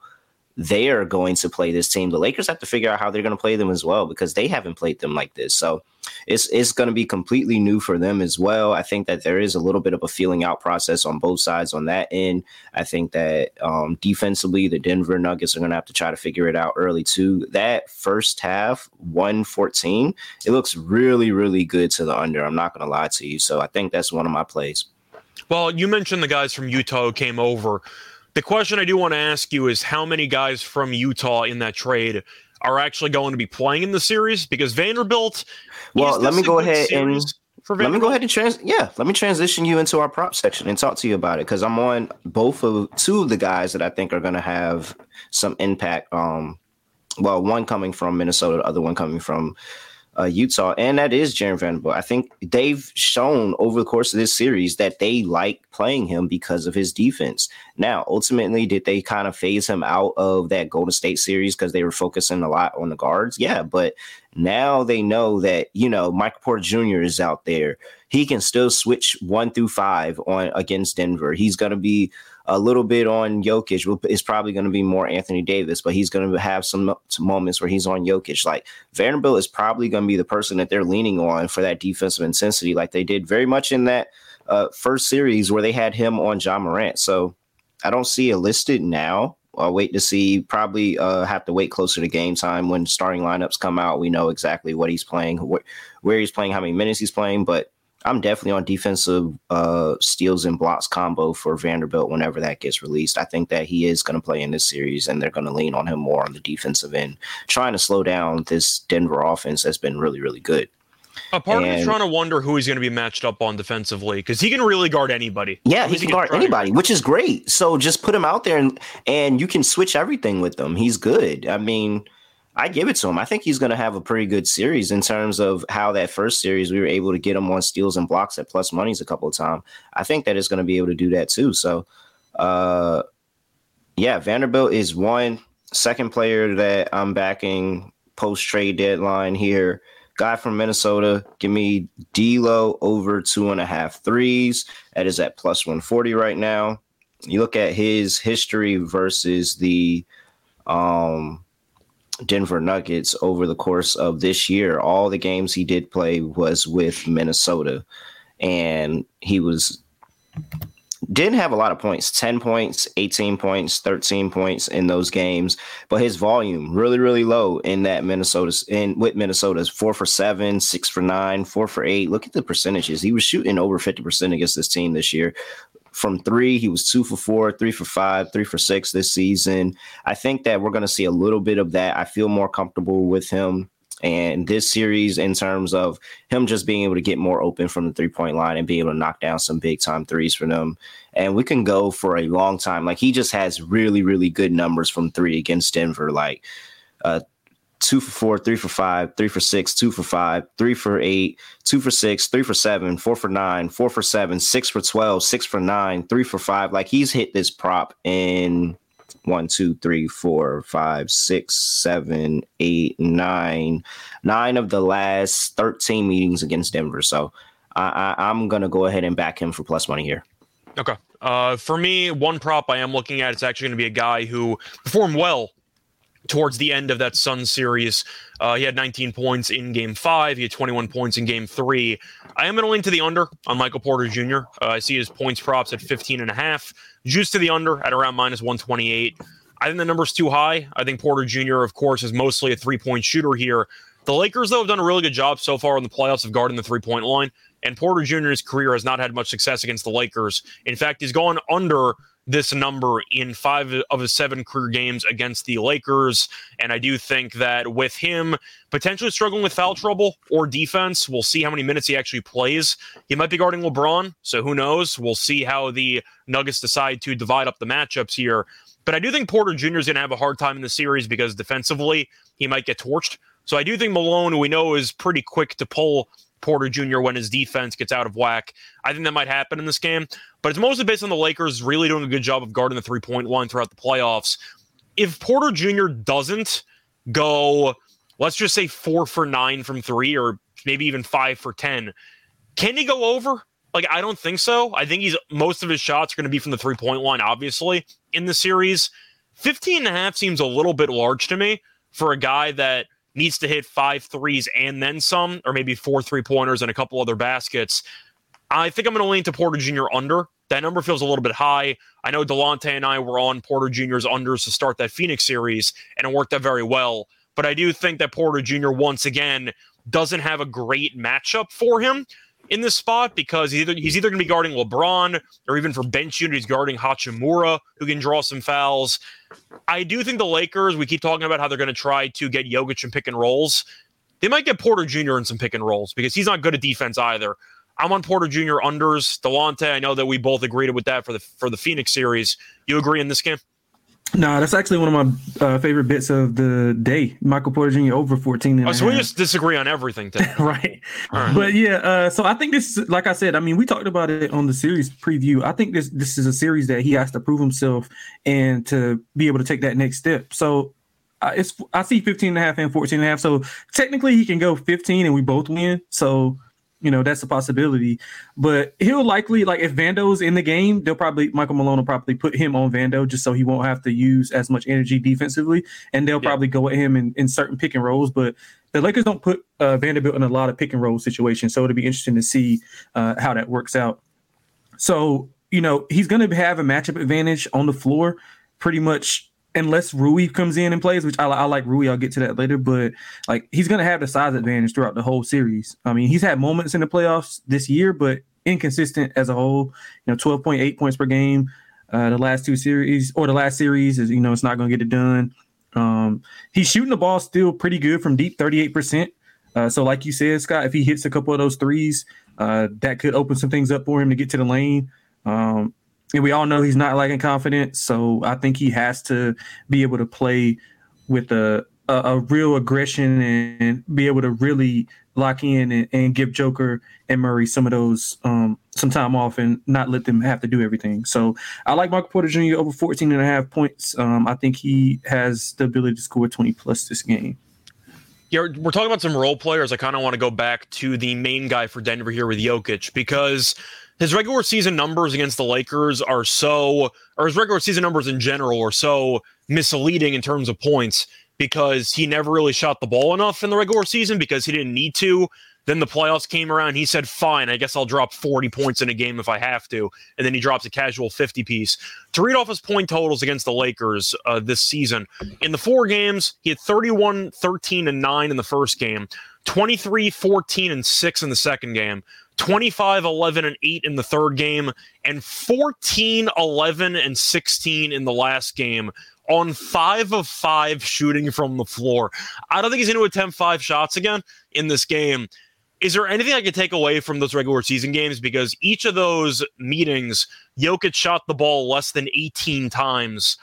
they are going to play this team. The Lakers have to figure out how they're going to play them as well because they haven't played them like this. So it's it's going to be completely new for them as well. I think that there is a little bit of a feeling out process on both sides on that end. I think that um, defensively, the Denver Nuggets are going to have to try to figure it out early too. That first half, one fourteen, it looks really really good to the under. I'm not going to lie to you. So I think that's one of my plays. Well, you mentioned the guys from Utah who came over. The question I do want to ask you is how many guys from Utah in that trade are actually going to be playing in the series? Because Vanderbilt. Well, let me go ahead and. Let me go ahead and trans. Yeah, let me transition you into our prop section and talk to you about it because I'm on both of two of the guys that I think are going to have some impact. Um, well, one coming from Minnesota, the other one coming from uh, Utah, and that is Jarred Vanderbilt. I think they've shown over the course of this series that they like playing him because of his defense. Now, ultimately, did they kind of phase him out of that Golden State series because they were focusing a lot on the guards? Yeah, but now they know that you know Michael Porter Jr. is out there. He can still switch one through five on against Denver. He's going to be a little bit on Jokic. It's probably going to be more Anthony Davis, but he's going to have some, some moments where he's on Jokic. Like Vanderbilt is probably going to be the person that they're leaning on for that defensive intensity, like they did very much in that uh, first series where they had him on Ja Morant. So I don't see it listed now. I'll wait to see. Probably uh, have to wait closer to game time when starting lineups come out. We know exactly what he's playing, wh- where he's playing, how many minutes he's playing. But I'm definitely on defensive uh, steals and blocks combo for Vanderbilt whenever that gets released. I think that he is going to play in this series, and they're going to lean on him more on the defensive end, trying to slow down this Denver offense that's been really, really good. A part and, of me trying to wonder who he's going to be matched up on defensively because he can really guard anybody. Yeah, he, he can guard anybody, which is great. So just put him out there and and you can switch everything with him. He's good. I mean, I give it to him. I think he's going to have a pretty good series in terms of how that first series we were able to get him on steals and blocks at plus monies a couple of times. I think that is going to be able to do that too. So, uh, yeah, Vanderbilt is one second player that I'm backing post trade deadline here. Guy from Minnesota, give me D'Lo over two and a half threes. That is at plus 140 right now. You look at his history versus the um Denver Nuggets over the course of this year. All the games he did play was with Minnesota, and he was didn't have a lot of points 10 points 18 points 13 points in those games but his volume really really low in that minnesota in with minnesota's four for seven six for nine four for eight look at the percentages he was shooting over 50% against this team this year from three. He was two for four, three for five, three for six this season. I think that we're going to see a little bit of that. I feel more comfortable with him and this series in terms of him just being able to get more open from the three point line and be able to knock down some big time threes for them. And we can go for a long time. Like he just has really, really good numbers from three against Denver. Like uh, two for four, three for five, three for six, two for five, three for eight, two for six, three for seven, four for nine, four for seven, six for 12, six for nine, three for five. Like he's hit this prop in one, two, three, four, five, six, seven, eight, nine, nine of the last 13 meetings against Denver. So I, I, I'm going to go ahead and back him for plus money here. Okay. Uh, for me, one prop I am looking at, it's actually going to be a guy who performed well towards the end of that Sun series. Uh, he had 19 points in game five. He had 21 points in game three. I am going to lean to the under on Michael Porter Jr. Uh, I see his points props at 15 and a half. Juice to the under at around minus 128. I think the number's too high. I think Porter Jr., of course, is mostly a three point shooter here. The Lakers, though, have done a really good job so far in the playoffs of guarding the three point line. And Porter Jr.'s career has not had much success against the Lakers. In fact, he's gone under this number in five of his seven career games against the Lakers. And I do think that with him potentially struggling with foul trouble or defense, we'll see how many minutes he actually plays. He might be guarding LeBron, so who knows? We'll see how the Nuggets decide to divide up the matchups here. But I do think Porter Jr. is going to have a hard time in the series because defensively, he might get torched. So I do think Malone, we know, is pretty quick to pull Porter Jr. when his defense gets out of whack. I think that might happen in this game, but it's mostly based on the Lakers really doing a good job of guarding the three point line throughout the playoffs. If Porter Jr. doesn't go, let's just say four for nine from three, or maybe even five for 10, can he go over? Like, I don't think so. I think he's most of his shots are going to be from the three point line, obviously, in the series. 15 and a half seems a little bit large to me for a guy that needs to hit five threes and then some, or maybe four three pointers and a couple other baskets. I think I'm going to lean to Porter Jr. under. That number feels a little bit high. I know Delonte and I were on Porter Jr.'s unders to start that Phoenix series, and it worked out very well. But I do think that Porter Jr. once again doesn't have a great matchup for him in this spot because he's either, he's either going to be guarding LeBron or even for bench unit, he's guarding Hachimura, who can draw some fouls. I do think the Lakers, we keep talking about how they're going to try to get Jokic in pick and rolls. They might get Porter Jr. in some pick and rolls because he's not good at defense either. I'm on Porter Jr. unders. Delonte, I know that we both agreed with that for the for the Phoenix series. You agree in this game? No, that's actually one of my uh, favorite bits of the day. Michael Porter Jr. over 14. oh, so we just disagree on everything today. right. right. But yeah, uh, so I think this, like I said, I mean, we talked about it on the series preview. I think this this is a series that he has to prove himself and to be able to take that next step. So uh, it's I see 15 and a half and 14 and a half. So technically he can go 15 and we both win. So you know that's a possibility. But he'll likely like if Vando's in the game, they'll probably Michael Malone will probably put him on Vando just so he won't have to use as much energy defensively, and they'll yeah. probably go at him in, in certain pick and rolls. But the Lakers don't put uh, Vanderbilt in a lot of pick and roll situations, so it'll be interesting to see uh, how that works out. So you know he's going to have a matchup advantage on the floor pretty much unless Rui comes in and plays, which I, I, like Rui. I'll get to that later, but like he's gonna have the size advantage throughout the whole series. I mean, he's had moments in the playoffs this year, but inconsistent as a whole. You know, twelve point eight points per game. Uh, the last two series or the last series is you know it's not gonna get it done. Um, he's shooting the ball still pretty good from deep, thirty eight percent. Uh, so, like you said, Scott, if he hits a couple of those threes, uh, that could open some things up for him to get to the lane. Um, we all know he's not lacking confidence. So I think he has to be able to play with a a, a real aggression and be able to really lock in and, and, give Joker and Murray some of those um, some time off and not let them have to do everything. So I like Michael Porter Jr. over 14 and a half points. Um, I think he has the ability to score 20 plus this game. Yeah, we're talking about some role players. I kind of want to go back to the main guy for Denver here with Jokic because – his regular season numbers against the Lakers are so, or his regular season numbers in general are so misleading in terms of points because he never really shot the ball enough in the regular season because he didn't need to. Then the playoffs came around. He said, fine, I guess I'll drop 40 points in a game if I have to. And then he drops a casual 50 piece. To read off his point totals against the Lakers uh, this season, in the four games, he had 31, 13, and 9 in the first game, 23, 14, and 6 in the second game, 25 11 and 8 in the third game and 14 11 and 16 in the last game on 5 of 5 shooting from the floor. I don't think he's going to attempt 5 shots again in this game. Is there anything I could take away from those regular season games because each of those meetings Jokic shot the ball less than 18 times.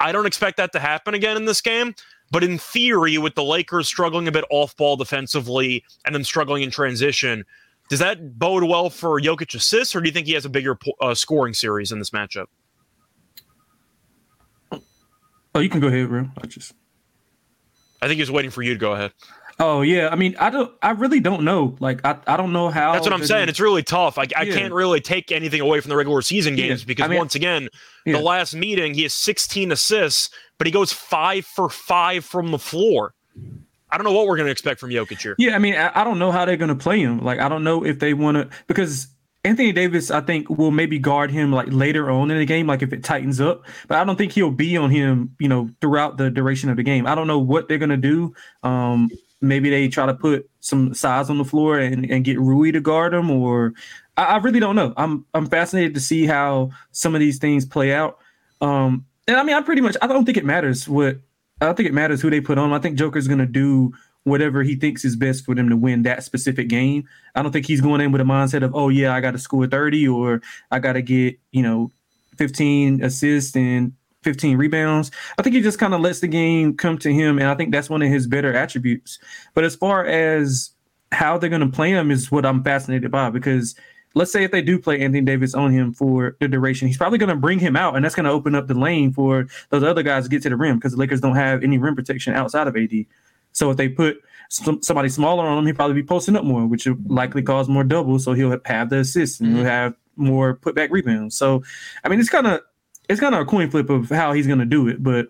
I don't expect that to happen again in this game. But in theory, with the Lakers struggling a bit off ball defensively and then struggling in transition, does that bode well for Jokic assists, or do you think he has a bigger uh, scoring series in this matchup? Oh, you can go ahead, bro. I just. I think he was waiting for you to go ahead. Oh yeah, I mean, I don't, I really don't know. Like, I, I don't know how. That's what I'm saying. It's really tough. I, I yeah. can't really take anything away from the regular season games yeah. because I mean, once again, yeah. the last meeting he has 16 assists, but he goes five for five from the floor. I don't know what we're going to expect from Jokic here. Yeah, I mean, I, I don't know how they're going to play him. Like, I don't know if they want to because Anthony Davis, I think, will maybe guard him like later on in the game, like if it tightens up. But I don't think he'll be on him, you know, throughout the duration of the game. I don't know what they're going to do. Um, maybe they try to put some size on the floor and, and get Rui to guard him, or I, I really don't know. I'm I'm fascinated to see how some of these things play out. Um, and I mean, I pretty much I don't think it matters what I don't think it matters who they put on. I think Joker's gonna do whatever he thinks is best for them to win that specific game. I don't think he's going in with a mindset of, oh yeah, I got to score 30 or I got to get, you know, 15 assists and 15 rebounds. I think he just kind of lets the game come to him. And I think that's one of his better attributes. But as far as how they're going to play him is what I'm fascinated by because let's say if they do play Anthony Davis on him for the duration, he's probably going to bring him out, and that's going to open up the lane for those other guys to get to the rim because the Lakers don't have any rim protection outside of AD. So if they put some, somebody smaller on him, he'll probably be posting up more, which will likely cause more doubles. So he'll have the assists and mm-hmm. he'll have more putback rebounds. So, I mean, it's kind of it's kind of a coin flip of how he's going to do it. But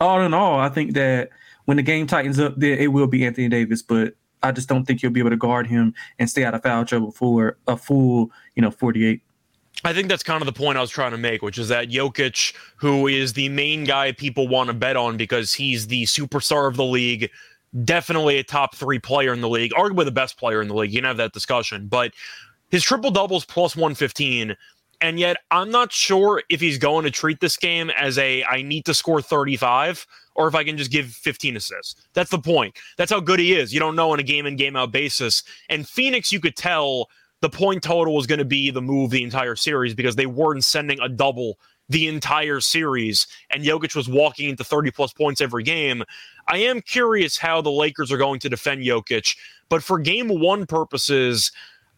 all in all, I think that when the game tightens up, there it will be Anthony Davis. But I just don't think you'll be able to guard him and stay out of foul trouble for a full, you know, 48. I think that's kind of the point I was trying to make, which is that Jokic, who is the main guy people want to bet on because he's the superstar of the league, definitely a top three player in the league, arguably the best player in the league. You can have that discussion, but his triple doubles plus 115. And yet, I'm not sure if he's going to treat this game as a I need to score 35 or if I can just give 15 assists. That's the point. That's how good he is. You don't know on a game in, game out basis. And Phoenix, you could tell the point total was going to be the move the entire series because they weren't sending a double the entire series and Jokic was walking into 30 plus points every game. I am curious how the Lakers are going to defend Jokic, but for game one purposes,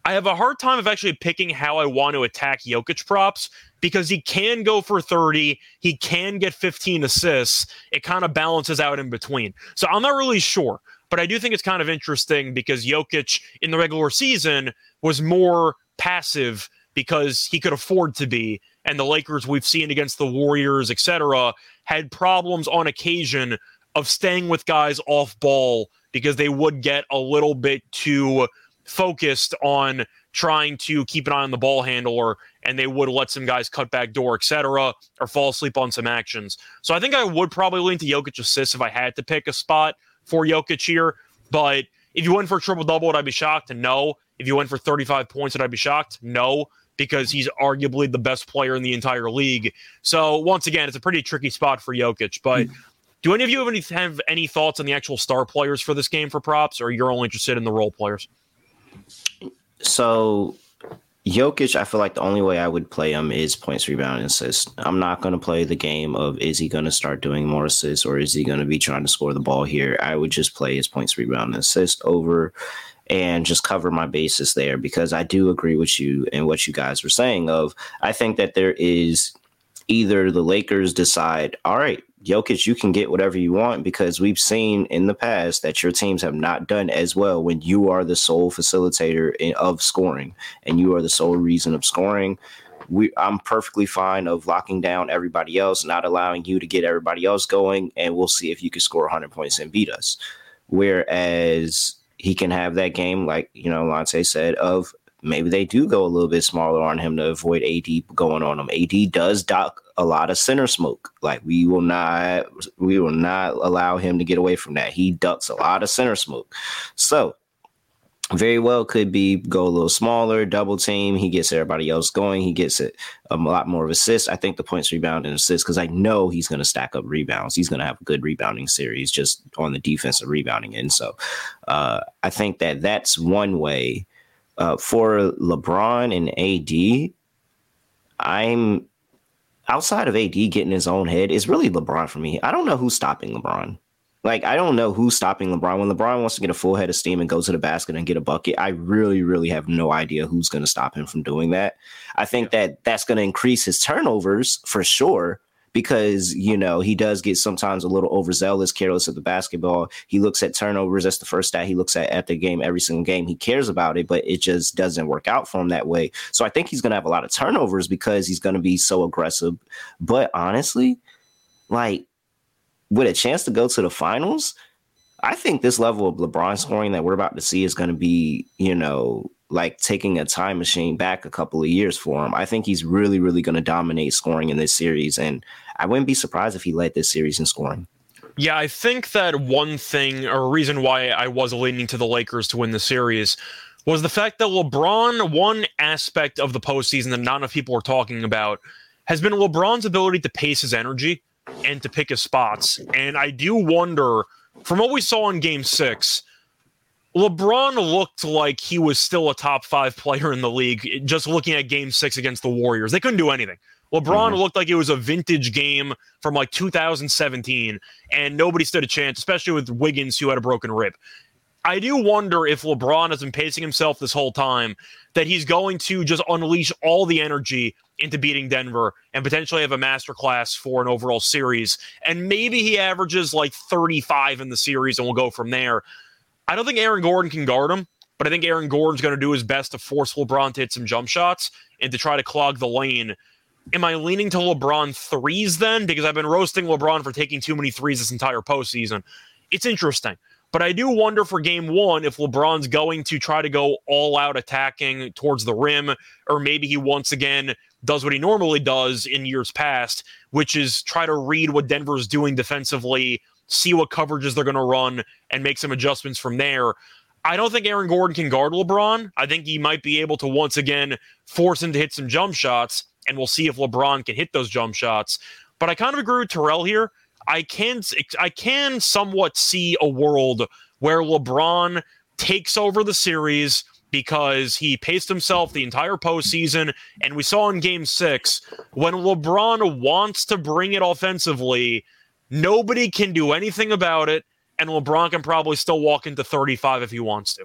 I have a hard time of actually picking how I want to attack Jokic props because he can go for 30, he can get 15 assists. It kind of balances out in between. So I'm not really sure, but I do think it's kind of interesting because Jokic in the regular season was more passive because he could afford to be. And the Lakers we've seen against the Warriors, etc., had problems on occasion of staying with guys off ball because they would get a little bit too focused on trying to keep an eye on the ball handler and they would let some guys cut back door, etc., or fall asleep on some actions. So I think I would probably lean to Jokic assists if I had to pick a spot for Jokic here. But if you went for a triple double, would I be shocked? No. If you went for 35 points, would I be shocked? No, because he's arguably the best player in the entire league. So once again, it's a pretty tricky spot for Jokic. But mm. do any of you have any, have any thoughts on the actual star players for this game for props, or you're only interested in the role players? So Jokic, I feel like the only way I would play him is points, rebound, and assists. I'm not going to play the game of is he going to start doing more assists or is he going to be trying to score the ball here. I would just play his points, rebound, and assist over and just cover my bases there because I do agree with you and what you guys were saying. Of I think that there is either the Lakers decide, all right, Jokic, you can get whatever you want because we've seen in the past that your teams have not done as well when you are the sole facilitator in, of scoring and you are the sole reason of scoring. We, I'm perfectly fine of locking down everybody else, not allowing you to get everybody else going, and we'll see if you can score 100 points and beat us. Whereas he can have that game, like you know, Lante said, of maybe they do go a little bit smaller on him to avoid AD going on him. AD does dock a lot of center smoke. Like we will not we will not allow him to get away from that. He ducks a lot of center smoke. So very well could be go a little smaller, double team. He gets everybody else going. He gets it a lot more of assists. I think the points, rebound, and assists because I know he's going to stack up rebounds. He's going to have a good rebounding series just on the defensive rebounding. And so uh, I think that that's one way uh, for LeBron and AD. I'm outside of AD getting his own head, it's really LeBron for me. I don't know who's stopping LeBron. Like, I don't know who's stopping LeBron. When LeBron wants to get a full head of steam and go to the basket and get a bucket, I really, really have no idea who's going to stop him from doing that. I think that that's going to increase his turnovers for sure because you know he does get sometimes a little overzealous, careless of the basketball. He looks at turnovers. That's the first stat he looks at at the game every single game. He cares about it, but it just doesn't work out for him that way. So I think he's going to have a lot of turnovers because he's going to be so aggressive. But honestly, like with a chance to go to the finals, I think this level of LeBron scoring that we're about to see is going to be, you know, like taking a time machine back a couple of years for him. I think he's really, really going to dominate scoring in this series, and I wouldn't be surprised if he led this series in scoring. Yeah, I think that one thing or reason why I was leaning to the Lakers to win the series was the fact that LeBron, one aspect of the postseason that not enough people were talking about, has been LeBron's ability to pace his energy and to pick his spots. And I do wonder, from what we saw in game six, LeBron looked like he was still a top five player in the league just looking at game six against the Warriors. They couldn't do anything. LeBron mm-hmm. looked like it was a vintage game from like 2017, and nobody stood a chance, especially with Wiggins, who had a broken rib. I do wonder if LeBron has been pacing himself this whole time that he's going to just unleash all the energy into beating Denver and potentially have a masterclass for an overall series. And maybe he averages like 35 in the series and we'll go from there. I don't think Aaron Gordon can guard him, but I think Aaron Gordon's going to do his best to force LeBron to hit some jump shots and to try to clog the lane am I leaning to LeBron threes then? Because I've been roasting LeBron for taking too many threes this entire postseason. It's interesting. But I do wonder for game one if LeBron's going to try to go all out attacking towards the rim, or maybe he once again does what he normally does in years past, which is try to read what Denver's doing defensively, see what coverages they're going to run, and make some adjustments from there. I don't think Aaron Gordon can guard LeBron. I think he might be able to once again force him to hit some jump shots and we'll see if LeBron can hit those jump shots. But I kind of agree with Terrell here. I can I can somewhat see a world where LeBron takes over the series because he paced himself the entire postseason. And we saw in game six, when LeBron wants to bring it offensively, nobody can do anything about it. And LeBron can probably still walk into 35 if he wants to.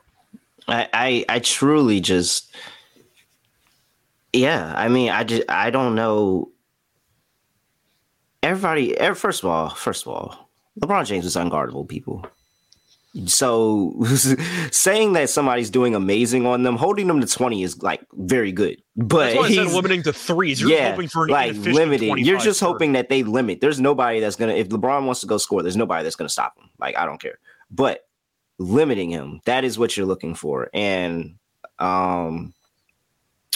I, I, I truly just yeah, I mean, I just I don't know. Everybody, er, first of all, first of all, LeBron James is unguardable. People. So saying that somebody's doing amazing on them, holding them to twenty is like very good. But he's limiting to threes. You're yeah, hoping for like limiting. You're just 30. hoping that they limit. There's nobody that's gonna. If LeBron wants to go score, there's nobody that's gonna stop him. Like I don't care. But limiting him, that is what you're looking for. And um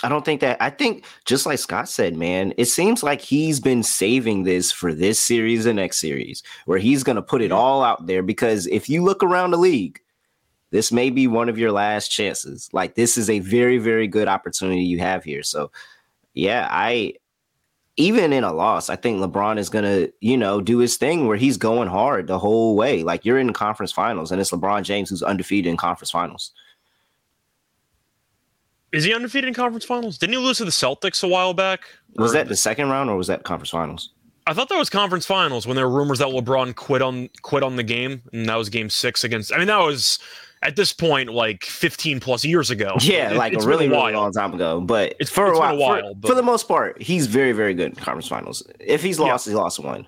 I don't think that. I think just like Scott said, man, it seems like he's been saving this for this series and next series, where he's going to put it all out there. Because if you look around the league, this may be one of your last chances. Like this is a very, very good opportunity you have here. So, yeah, I even in a loss, I think LeBron is going to, you know, do his thing where he's going hard the whole way. Like you're in the conference finals, and it's LeBron James who's undefeated in conference finals. Is he undefeated in conference finals? Didn't he lose to the Celtics a while back? Was or... that the second round or was that conference finals? I thought that was conference finals when there were rumors that LeBron quit on quit on the game, and that was game six against. I mean, that was at this point like 15 plus years ago. Yeah, it, like a really, really long time ago. But it's for it's a while. A while for, but... for, the most part, he's very, very good in conference finals. If he's lost, yeah. he's lost one.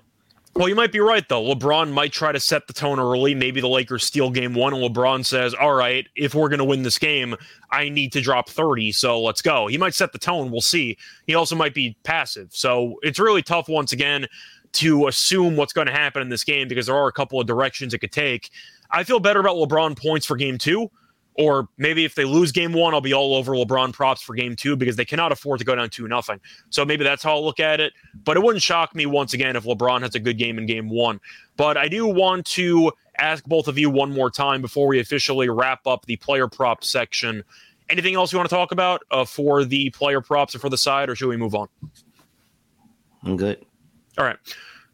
Well, you might be right though. LeBron might try to set the tone early. Maybe the Lakers steal game one, and LeBron says, "All right, if we're going to win this game, I need to drop 30, so let's go." He might set the tone. We'll see. He also might be passive, so it's really tough once again to assume what's going to happen in this game because there are a couple of directions it could take. I feel better about LeBron points for game two or maybe if they lose game one, I'll be all over LeBron props for game two because they cannot afford to go down two nothing. So maybe that's how I'll look at it. But it wouldn't shock me once again if LeBron has a good game in game one. But I do want to ask both of you one more time before we officially wrap up the player prop section. Anything else you want to talk about uh, for the player props or for the side, or should we move on? I'm good. All right.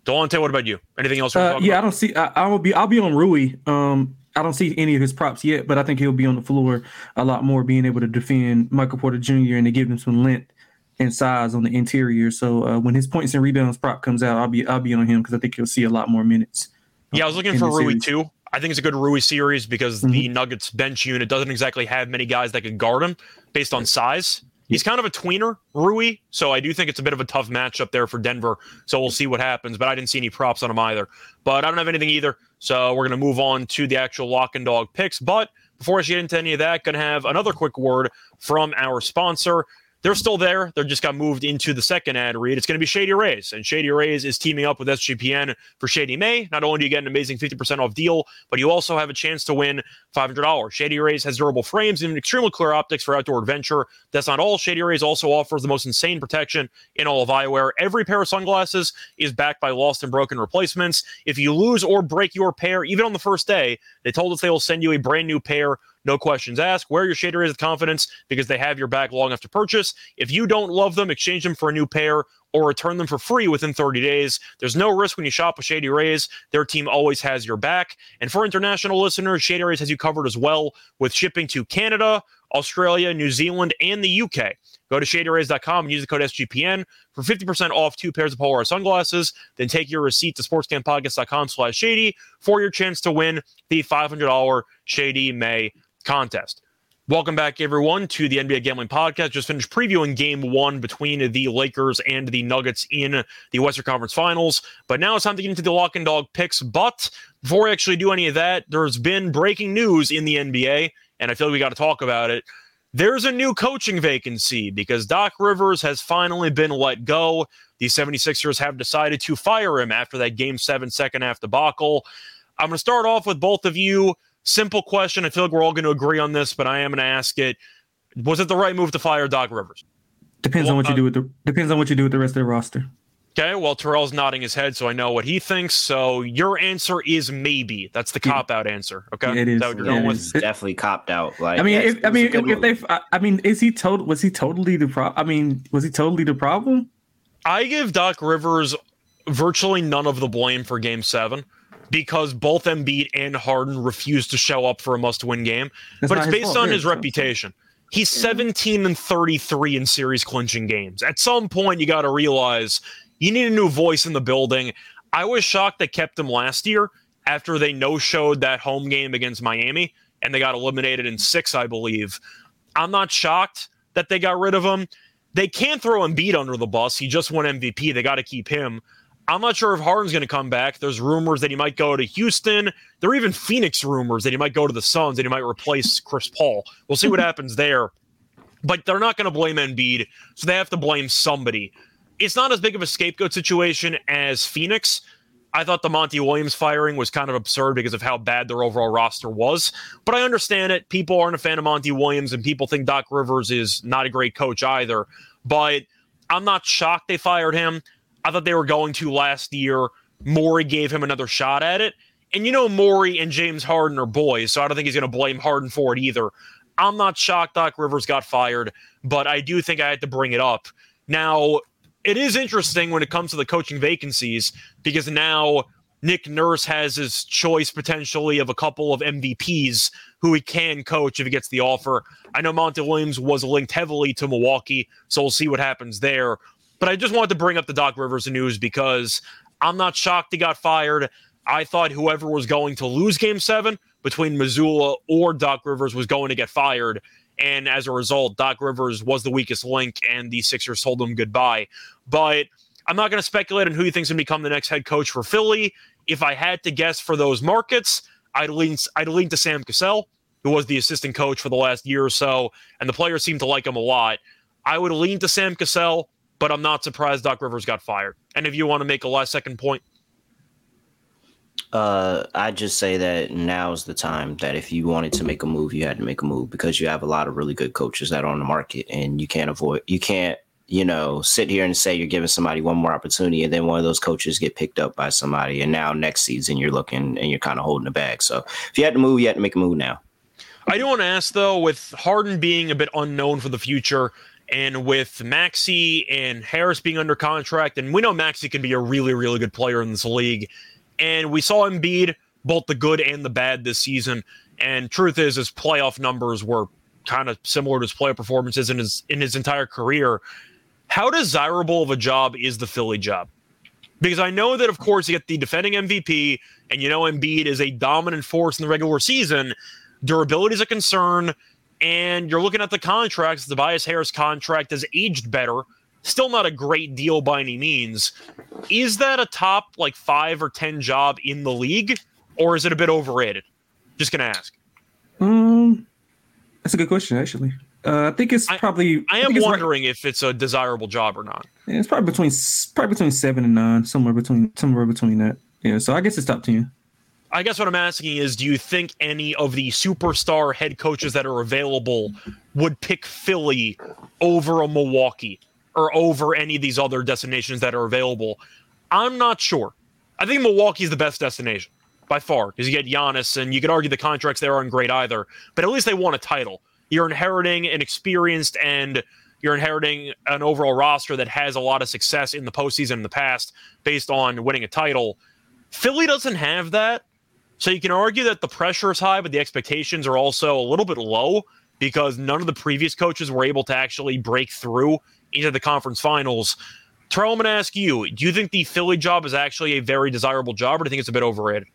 Delonte, what about you? Anything else? Uh, yeah, about? I don't see. I, I, will be. I'll be on Rui. Um, I don't see any of his props yet, but I think he'll be on the floor a lot more, being able to defend Michael Porter Jr. and to give him some length and size on the interior. So uh, when his points and rebounds prop comes out, I'll be I'll be on him because I think he'll see a lot more minutes. Yeah, I was looking for Rui series. too. I think it's a good Rui series because mm-hmm. the Nuggets bench unit doesn't exactly have many guys that can guard him based on size. He's kind of a tweener, Rui. So I do think it's a bit of a tough matchup there for Denver. So we'll see what happens. But I didn't see any props on him either. But I don't have anything either. So we're going to move on to the actual lock and dog picks. But before I get into any of that, going to have another quick word from our sponsor. They're still there. They're just got moved into the second ad read. It's going to be Shady Rays, and Shady Rays is teaming up with SGPN for Shady May. Not only do you get an amazing 50% off deal, but you also have a chance to win $500. Shady Rays has durable frames and extremely clear optics for outdoor adventure. That's not all. Shady Rays also offers the most insane protection in all of eyewear. Every pair of sunglasses is backed by lost and broken replacements. If you lose or break your pair, even on the first day, they told us they will send you a brand new pair no questions asked. Wear your Shady Rays with confidence because they have your back long enough to purchase. If you don't love them, exchange them for a new pair or return them for free within 30 days. There's no risk when you shop with Shady Rays. Their team always has your back. And for international listeners, Shady Rays has you covered as well with shipping to Canada, Australia, New Zealand, and the UK. Go to shadyrays.com and use the code SGPN for 50% off two pairs of Polaroid sunglasses. Then take your receipt to sportsgamblingpodcast.com slash shady for your chance to win the $500 Shady May contest. Welcome back, everyone, to the NBA Gambling Podcast. Just finished previewing game one between the Lakers and the Nuggets in the Western Conference Finals. But now it's time to get into the lock and dog picks. But before I actually do any of that, there's been breaking news in the NBA, and I feel like we got to talk about it. There's a new coaching vacancy because Doc Rivers has finally been let go. The 76ers have decided to fire him after that game seven second half debacle. I'm going to start off with both of you. Simple question. I feel like we're all going to agree on this, but I am going to ask it. Was it the right move to fire Doc Rivers? Depends well, on what you uh, do with the depends on what you do with the rest of the roster. Okay, well Terrell's nodding his head, so I know what he thinks. So your answer is maybe. That's the cop out answer. Okay, yeah, it is. That what you're going with? definitely copped out. Like I mean, if, I mean, if, if they, I mean, is he total? Was he totally the problem? I mean, was he totally the problem? I give Doc Rivers virtually none of the blame for Game Seven because both Embiid and Harden refused to show up for a must-win game. That's but it's based fault. on his reputation. He's 17 and 33 in series clinching games. At some point, you got to realize you need a new voice in the building. I was shocked they kept him last year after they no-showed that home game against Miami and they got eliminated in six, I believe. I'm not shocked that they got rid of him. They can't throw Embiid under the bus. He just won MVP. They got to keep him. I'm not sure if Harden's going to come back. There's rumors that he might go to Houston. There are even Phoenix rumors that he might go to the Suns and he might replace Chris Paul. We'll see what happens there. But they're not going to blame Embiid, so they have to blame somebody. It's not as big of a scapegoat situation as Phoenix. I thought the Monty Williams firing was kind of absurd because of how bad their overall roster was. But I understand it. People aren't a fan of Monty Williams, and people think Doc Rivers is not a great coach either. But I'm not shocked they fired him. I thought they were going to last year. Morey gave him another shot at it. And you know, Morey and James Harden are boys, so I don't think he's going to blame Harden for it either. I'm not shocked Doc Rivers got fired, but I do think I had to bring it up. Now, it is interesting when it comes to the coaching vacancies because now Nick Nurse has his choice potentially of a couple of MVPs who he can coach if he gets the offer. I know Monty Williams was linked heavily to Milwaukee, so we'll see what happens there. But I just wanted to bring up the Doc Rivers news because I'm not shocked he got fired. I thought whoever was going to lose game seven between Mazzulla or Doc Rivers was going to get fired. And as a result, Doc Rivers was the weakest link, and the Sixers told him goodbye. But I'm not going to speculate on who you thinks is going to become the next head coach for Philly. If I had to guess for those markets, I'd lean, I'd lean to Sam Cassell, who was the assistant coach for the last year or so, and the players seem to like him a lot. I would lean to Sam Cassell but I'm not surprised Doc Rivers got fired. And if you want to make a last second point, uh, I just say that now is the time that if you wanted to make a move, you had to make a move because you have a lot of really good coaches that are on the market, and you can't avoid, you can't, you know, sit here and say you're giving somebody one more opportunity, and then one of those coaches get picked up by somebody, and now next season you're looking and you're kind of holding the bag. So if you had to move, you had to make a move now. I do want to ask though, with Harden being a bit unknown for the future, and with Maxey and Harris being under contract, and we know Maxey can be a really, really good player in this league. And we saw Embiid both the good and the bad this season. And truth is, his playoff numbers were kind of similar to his playoff performances in his in his entire career. How desirable of a job is the Philly job? Because I know that, of course, you get the defending MVP, and you know Embiid is a dominant force in the regular season. Durability is a concern and you're looking at the contracts. The Tobias Harris contract has aged better. Still not a great deal by any means. Is that a top like five or ten job in the league, or is it a bit overrated? Just gonna ask. Um, that's a good question, actually. Uh, I think it's probably. I am think it's right- wondering if it's a desirable job or not. yeah, it's probably between probably between seven and nine, somewhere between somewhere between that. Yeah, so I guess it's top ten. I guess what I'm asking is, do you think any of the superstar head coaches that are available would pick Philly over a Milwaukee or over any of these other destinations that are available? I'm not sure. I think Milwaukee is the best destination by far because you get Giannis, and you could argue the contracts there aren't great either, but at least they won a title. You're inheriting an experienced and you're inheriting an overall roster that has a lot of success in the postseason in the past based on winning a title. Philly doesn't have that. So you can argue that the pressure is high, but the expectations are also a little bit low because none of the previous coaches were able to actually break through into the conference finals. Terrell, I'm going to ask you: Do you think the Philly job is actually a very desirable job, or do you think it's a bit overrated?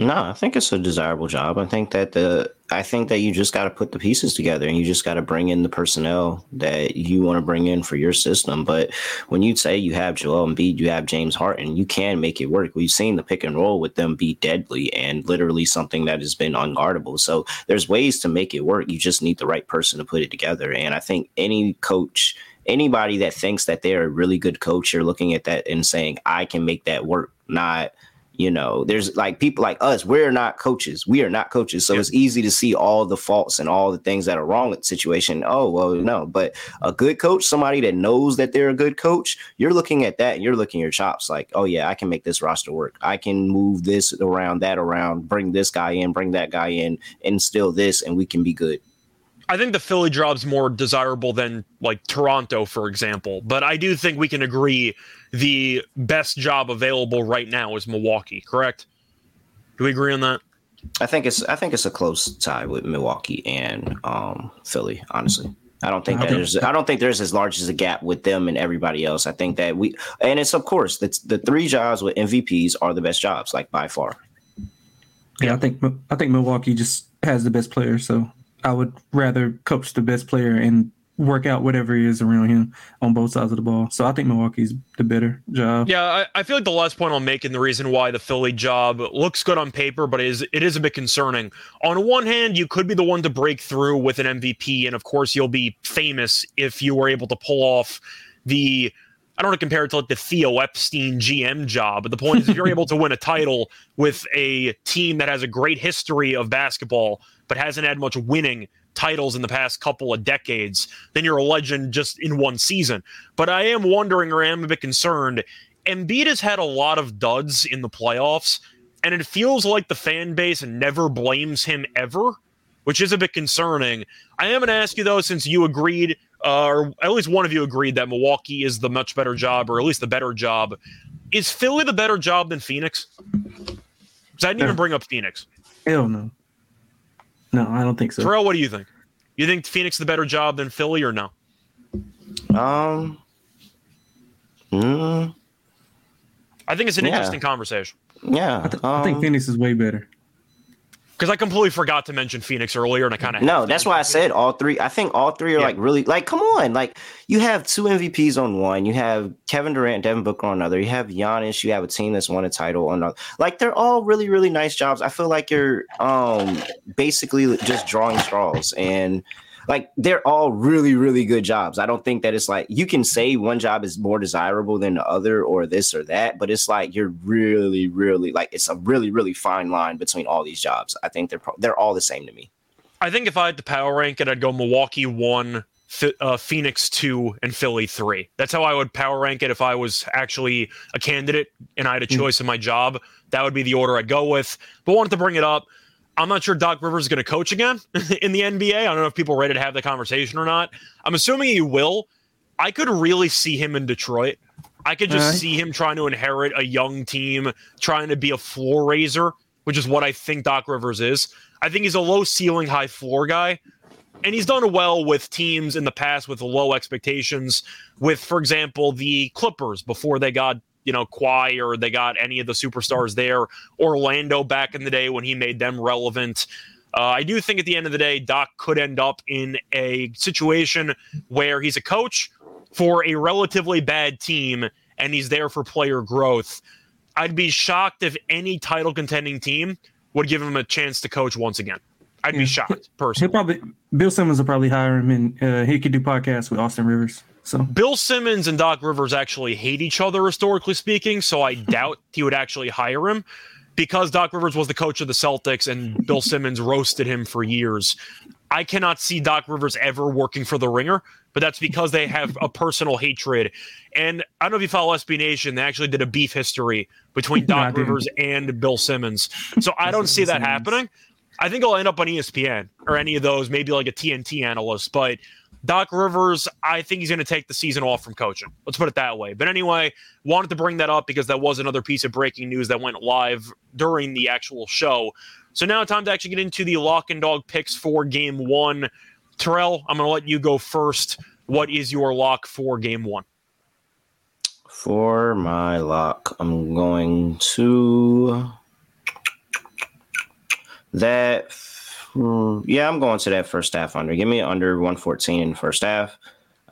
No, I think it's a desirable job. I think that the I think that you just got to put the pieces together and you just got to bring in the personnel that you want to bring in for your system. But when you say you have Joel Embiid, you have James Harden, you can make it work. We've seen the pick and roll with them be deadly and literally something that has been unguardable. So there's ways to make it work. You just need the right person to put it together. And I think any coach anybody that thinks that they're a really good coach, you're looking at that and saying, I can make that work, not you know, there's like people like us, we're not coaches. We are not coaches. So it's easy to see all the faults and all the things that are wrong with the situation. Oh, well, no. But a good coach, somebody that knows that they're a good coach, you're looking at that and you're looking at your chops like, oh, yeah, I can make this roster work. I can move this around, that around, bring this guy in, bring that guy in, instill this, and we can be good. I think the Philly job's more desirable than like Toronto, for example. But I do think we can agree the best job available right now is Milwaukee. Correct? Do we agree on that? I think it's I think it's a close tie with Milwaukee and um, Philly. Honestly, I don't think I that think- there's I don't think there's as large as a gap with them and everybody else. I think that we and it's of course that's the three jobs with MVPs are the best jobs, like by far. Yeah, I think I think Milwaukee just has the best player, so I would rather coach the best player and work out whatever is around him on both sides of the ball. So I think Milwaukee's the better job. Yeah, I, I feel like the last point I'll make and the reason why the Philly job looks good on paper, but is it is a bit concerning. On one hand, you could be the one to break through with an MVP, and of course you'll be famous if you were able to pull off the I don't want to compare it to like the Theo Epstein GM job, but the point is if you're able to win a title with a team that has a great history of basketball, but hasn't had much winning titles in the past couple of decades, then you're a legend just in one season. But I am wondering or am a bit concerned. Embiid has had a lot of duds in the playoffs, and it feels like the fan base never blames him ever, which is a bit concerning. I am going to ask you though, since you agreed, uh, or at least one of you agreed that Milwaukee is the much better job, or at least the better job. Is Philly the better job than Phoenix? Because I didn't even bring up Phoenix. Hell no. No, I don't think so. Terrell, what do you think? You think Phoenix the better job than Philly, or no? Um, mm, I think it's an Yeah. interesting conversation yeah, I, th- I think um, Phoenix is way better. Because I completely forgot to mention Phoenix earlier, and I kind of No, that's why I said all three. I think all three are Yeah. like really like come on. Like you have two MVPs on one, you have Kevin Durant, Devin Booker on another, you have Giannis, you have a team that's won a title on another. Like they're all really, really nice jobs. I feel like you're um basically just drawing straws and like they're all really, really good jobs. I don't think that it's like you can say one job is more desirable than the other or this or that, but it's like you're really, really like it's a really, really fine line between all these jobs. I think they're pro- they're all the same to me. I think if I had to power rank it, I'd go Milwaukee one, uh, Phoenix two, and Philly three. That's how I would power rank it if I was actually a candidate and I had a Mm. choice in my job. That would be the order I'd go with. But wanted to bring it up. I'm not sure Doc Rivers is going to coach again in the NBA. I don't know if people are ready to have the conversation or not. I'm assuming he will. I could really see him in Detroit. I could just Alright. see him trying to inherit a young team, trying to be a floor raiser, which is what I think Doc Rivers is. I think he's a low ceiling, high floor guy. And he's done well with teams in the past with low expectations. With, for example, the Clippers before they got, you know, Kawhi or they got any of the superstars there. Orlando back in the day when he made them relevant. Uh, I do think at the end of the day, Doc could end up in a situation where he's a coach for a relatively bad team and he's there for player growth. I'd be shocked if any title contending team would give him a chance to coach once again. I'd Yeah. be shocked He'll personally. probably Bill Simmons will probably hire him, and uh, he could do podcasts with Austin Rivers. So Bill Simmons and Doc Rivers actually hate each other historically speaking, so I doubt he would actually hire him because Doc Rivers was the coach of the Celtics and Bill Simmons roasted him for years. I cannot see Doc Rivers ever working for the Ringer, but that's because they have a personal hatred. And I don't know if you follow SB Nation, they actually did a beef history between Doc. Rivers and Bill Simmons. So I don't see that happening. I think I'll end up on ESPN or any of those, maybe like a TNT analyst. But Doc Rivers, I think he's going to take the season off from coaching. Let's put it that way. But anyway, wanted to bring that up because that was another piece of breaking news that went live during the actual show. So now time to actually get into the lock and dog picks for game one. Terrell, I'm going to let you go first. What is your lock for game one? For my lock, I'm going to that. Hmm, Yeah, I'm going to that first half under. Give me under 114 in first half.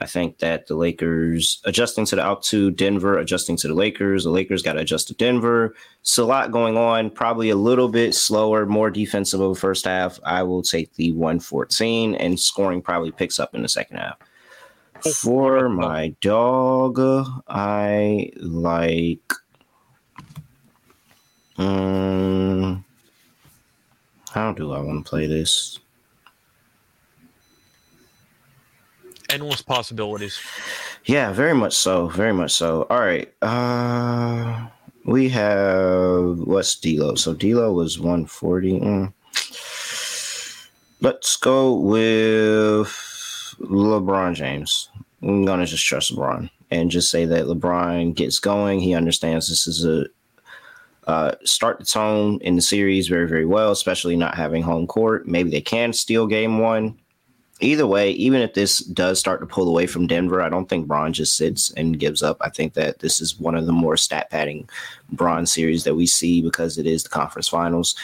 I think that the Lakers adjusting to the out to Denver, adjusting to the Lakers. The Lakers got to adjust to Denver. It's a lot going on. Probably a little bit slower, more defensive of the first half. I will take the 114 and scoring probably picks up in the second half. For my dog, I like. Um, how do I want to play this? Endless possibilities. Yeah, very much so. Very much so. All right. Uh, we have what's D'Lo? So D'Lo was one forty. Mm. Let's go with LeBron James. I'm gonna just trust LeBron and just say that LeBron gets going. He understands this is a uh, start the tone in the series very, very well, especially not having home court. Maybe they can steal game one either way, even if this does start to pull away from Denver, I don't think Bron just sits and gives up. I think that this is one of the more stat padding Bron series that we see because it is the conference finals.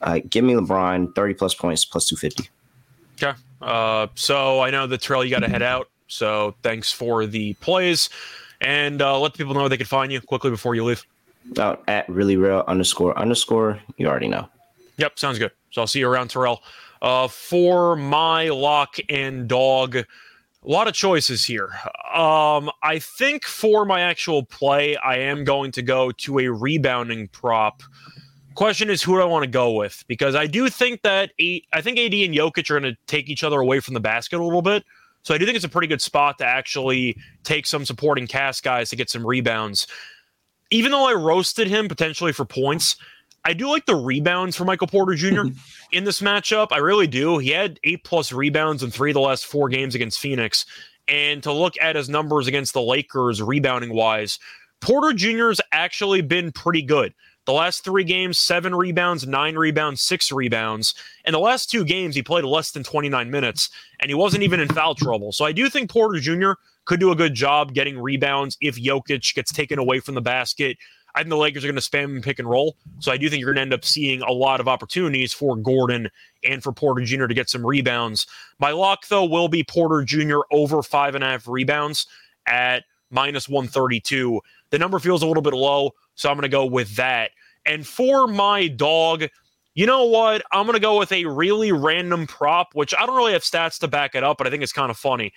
Uh, give me LeBron 30 plus points plus 250. Okay. Uh, so I know that Terrell, you got to head out. So thanks for the plays. And uh, let the people know where they can find you quickly before you leave. Out at really real underscore underscore. You already know. Yep, sounds good. So I'll see you around, Terrell. Uh, for my lock and dog, a lot of choices here. Um, I think for my actual play, I am going to go to a rebounding prop. Question is, who do I want to go with? Because I do think that A- I think AD and Jokic are going to take each other away from the basket a little bit. So I do think it's a pretty good spot to actually take some supporting cast guys to get some rebounds. Even though I roasted him potentially for points, I do like the rebounds for Michael Porter Jr. in this matchup. I really do. He had eight plus rebounds in three of the last four games against Phoenix. And to look at his numbers against the Lakers rebounding wise, Porter Jr.'s actually been pretty good. The last three games, seven rebounds, nine rebounds, six rebounds. And the last two games, he played less than 29 minutes, and he wasn't even in foul trouble. So I do think Porter Jr. could do a good job getting rebounds if Jokic gets taken away from the basket. I think the Lakers are going to spam pick and roll. So I do think you're going to end up seeing a lot of opportunities for Gordon and for Porter Jr. to get some rebounds. My lock, though, will be Porter Jr. over five and a half rebounds at minus 132. The number feels a little bit low, so I'm going to go with that. And for my dog, you know what? I'm going to go with a really random prop, which I don't really have stats to back it up, but I think it's kind of funny.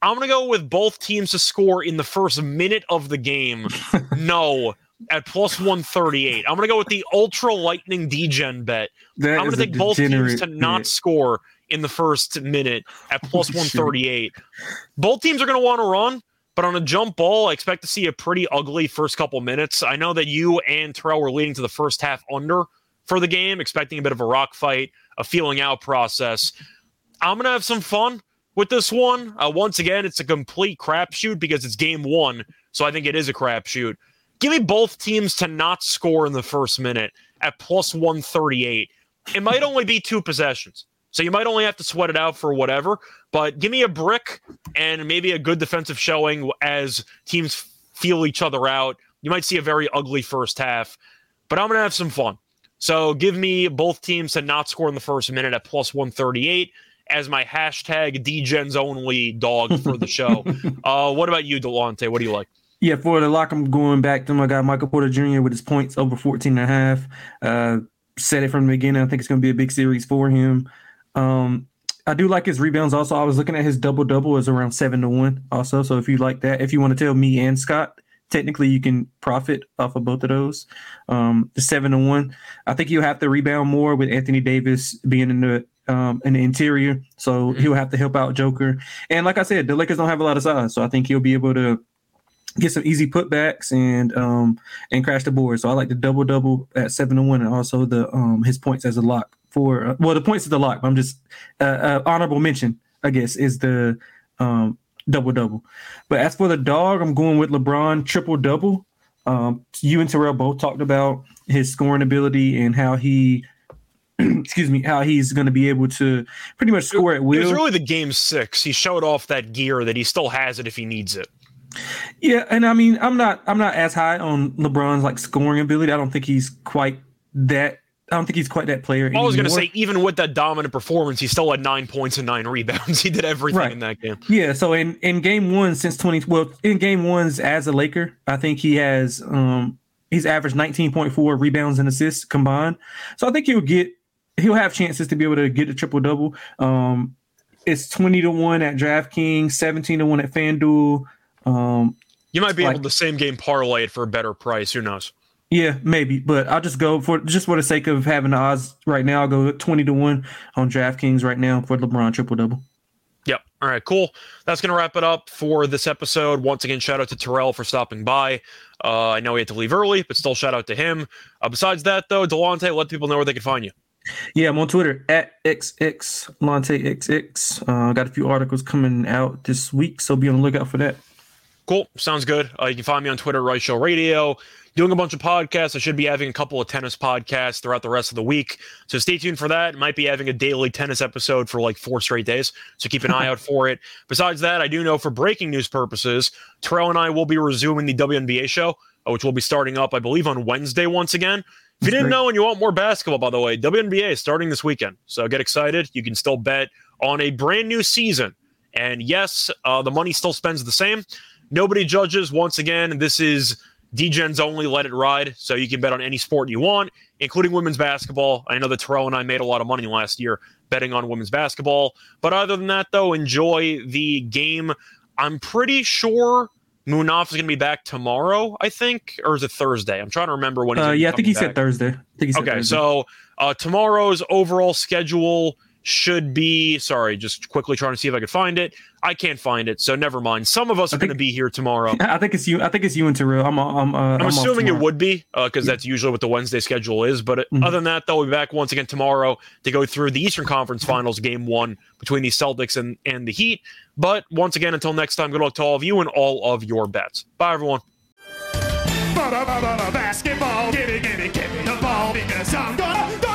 I'm going to go with both teams to score in the first minute of the game. no, at plus 138. I'm going to go with the ultra lightning degen bet. That I'm going to take both teams to not score in the first minute at plus Holy shit. 138. Both teams are going to want to run, but on a jump ball, I expect to see a pretty ugly first couple minutes. I know that you and Terrell were leading to the first half under for the game, expecting a bit of a rock fight, a feeling out process. I'm going to have some fun with this one. Uh, once again, it's a complete crapshoot because it's game one, so I think it is a crapshoot. Give me both teams to not score in the first minute at plus 138. It might only be two possessions. So you might only have to sweat it out for whatever, but give me a brick and maybe a good defensive showing as teams feel each other out. You might see a very ugly first half, but I'm going to have some fun. So give me both teams to not score in the first minute at plus 138 as my hashtag Degens only dog for the show. uh, what about you, Delonte? What do you like? Yeah, for the lock, I'm going back to my guy Michael Porter Jr. with his points over 14 and a half. Uh, said it from the beginning. I think it's going to be a big series for him. Um, I do like his rebounds. Also, I was looking at his double double is around seven to one. Also, so if you like that, if you want to tell me and Scott, technically you can profit off of both of those. Um, the seven to one, I think you have to rebound more with Anthony Davis being in the um, in the interior, so mm-hmm. he'll have to help out Joker. And like I said, the Lakers don't have a lot of size, so I think he'll be able to get some easy putbacks and um and crash the board. So I like the double double at seven to one, and also the um his points as a lock for uh, well the points is the lock. I'm just uh, uh, honorable mention, I guess, is the um double double. But as for the dog, I'm going with LeBron triple double. Um, you and Terrell both talked about his scoring ability and how he excuse me, how he's going to be able to pretty much score at will. It was really the game six. He showed off that gear that he still has it if he needs it. Yeah, and I mean, I'm not I'm not as high on LeBron's like scoring ability. I don't think he's quite that. I don't think he's quite that player. Anymore. I was going to say, even with that dominant performance, he still had nine points and nine rebounds. he did everything right. in that game. Yeah. So in in game one since 20, well, in game ones as a Laker, I think he has um he's averaged 19.4 rebounds and assists combined. So I think he'll get he'll have chances to be able to get a triple double. Um, it's 20 to one at DraftKings, 17 to one at FanDuel. Um, you might be like, able to same game parlay it for a better price. Who knows? Yeah, maybe, but I'll just go for just for the sake of having the odds right now. I'll go twenty to one on DraftKings right now for LeBron triple double. Yep. All right, cool. That's going to wrap it up for this episode. Once again, shout out to Terrell for stopping by. Uh, I know he had to leave early, but still shout out to him. Uh, besides that, though, Delonte, let people know where they can find you. Yeah, I'm on Twitter at xxlonteXX. Uh, got a few articles coming out this week, so be on the lookout for that. Cool. Sounds good. Uh, you can find me on Twitter, Right Show Radio. Doing a bunch of podcasts. I should be having a couple of tennis podcasts throughout the rest of the week. So stay tuned for that. Might be having a daily tennis episode for like four straight days. So keep an eye out for it. Besides that, I do know for breaking news purposes, Terrell and I will be resuming the WNBA show, uh, which will be starting up, I believe, on Wednesday once again. If you didn't know and you want more basketball, by the way, WNBA is starting this weekend. So get excited. You can still bet on a brand new season. And yes, uh, the money still spends the same. Nobody judges. Once again, this is Degens only. Let it ride. So you can bet on any sport you want, including women's basketball. I know that Terrell and I made a lot of money last year betting on women's basketball. But other than that, though, enjoy the game. I'm pretty sure Munaf is going to be back tomorrow, I think, or is it Thursday? I'm trying to remember when. Uh, yeah, I think he back. said Thursday. I think he said okay, Thursday. so uh, tomorrow's overall schedule should be. Sorry just quickly trying to see if i could find it. I can't find it so never mind. Some of us I are going to be here tomorrow. I think it's you i think it's you and Taru. i'm i'm, uh, I'm, assuming it would be because uh, that's usually what the wednesday schedule is but mm-hmm. other than that they'll be back once again tomorrow to go through the eastern conference finals game one between the celtics and and the heat. But once again until next time good luck to all of you and all of your bets. Bye everyone. Basketball the ball because i'm gonna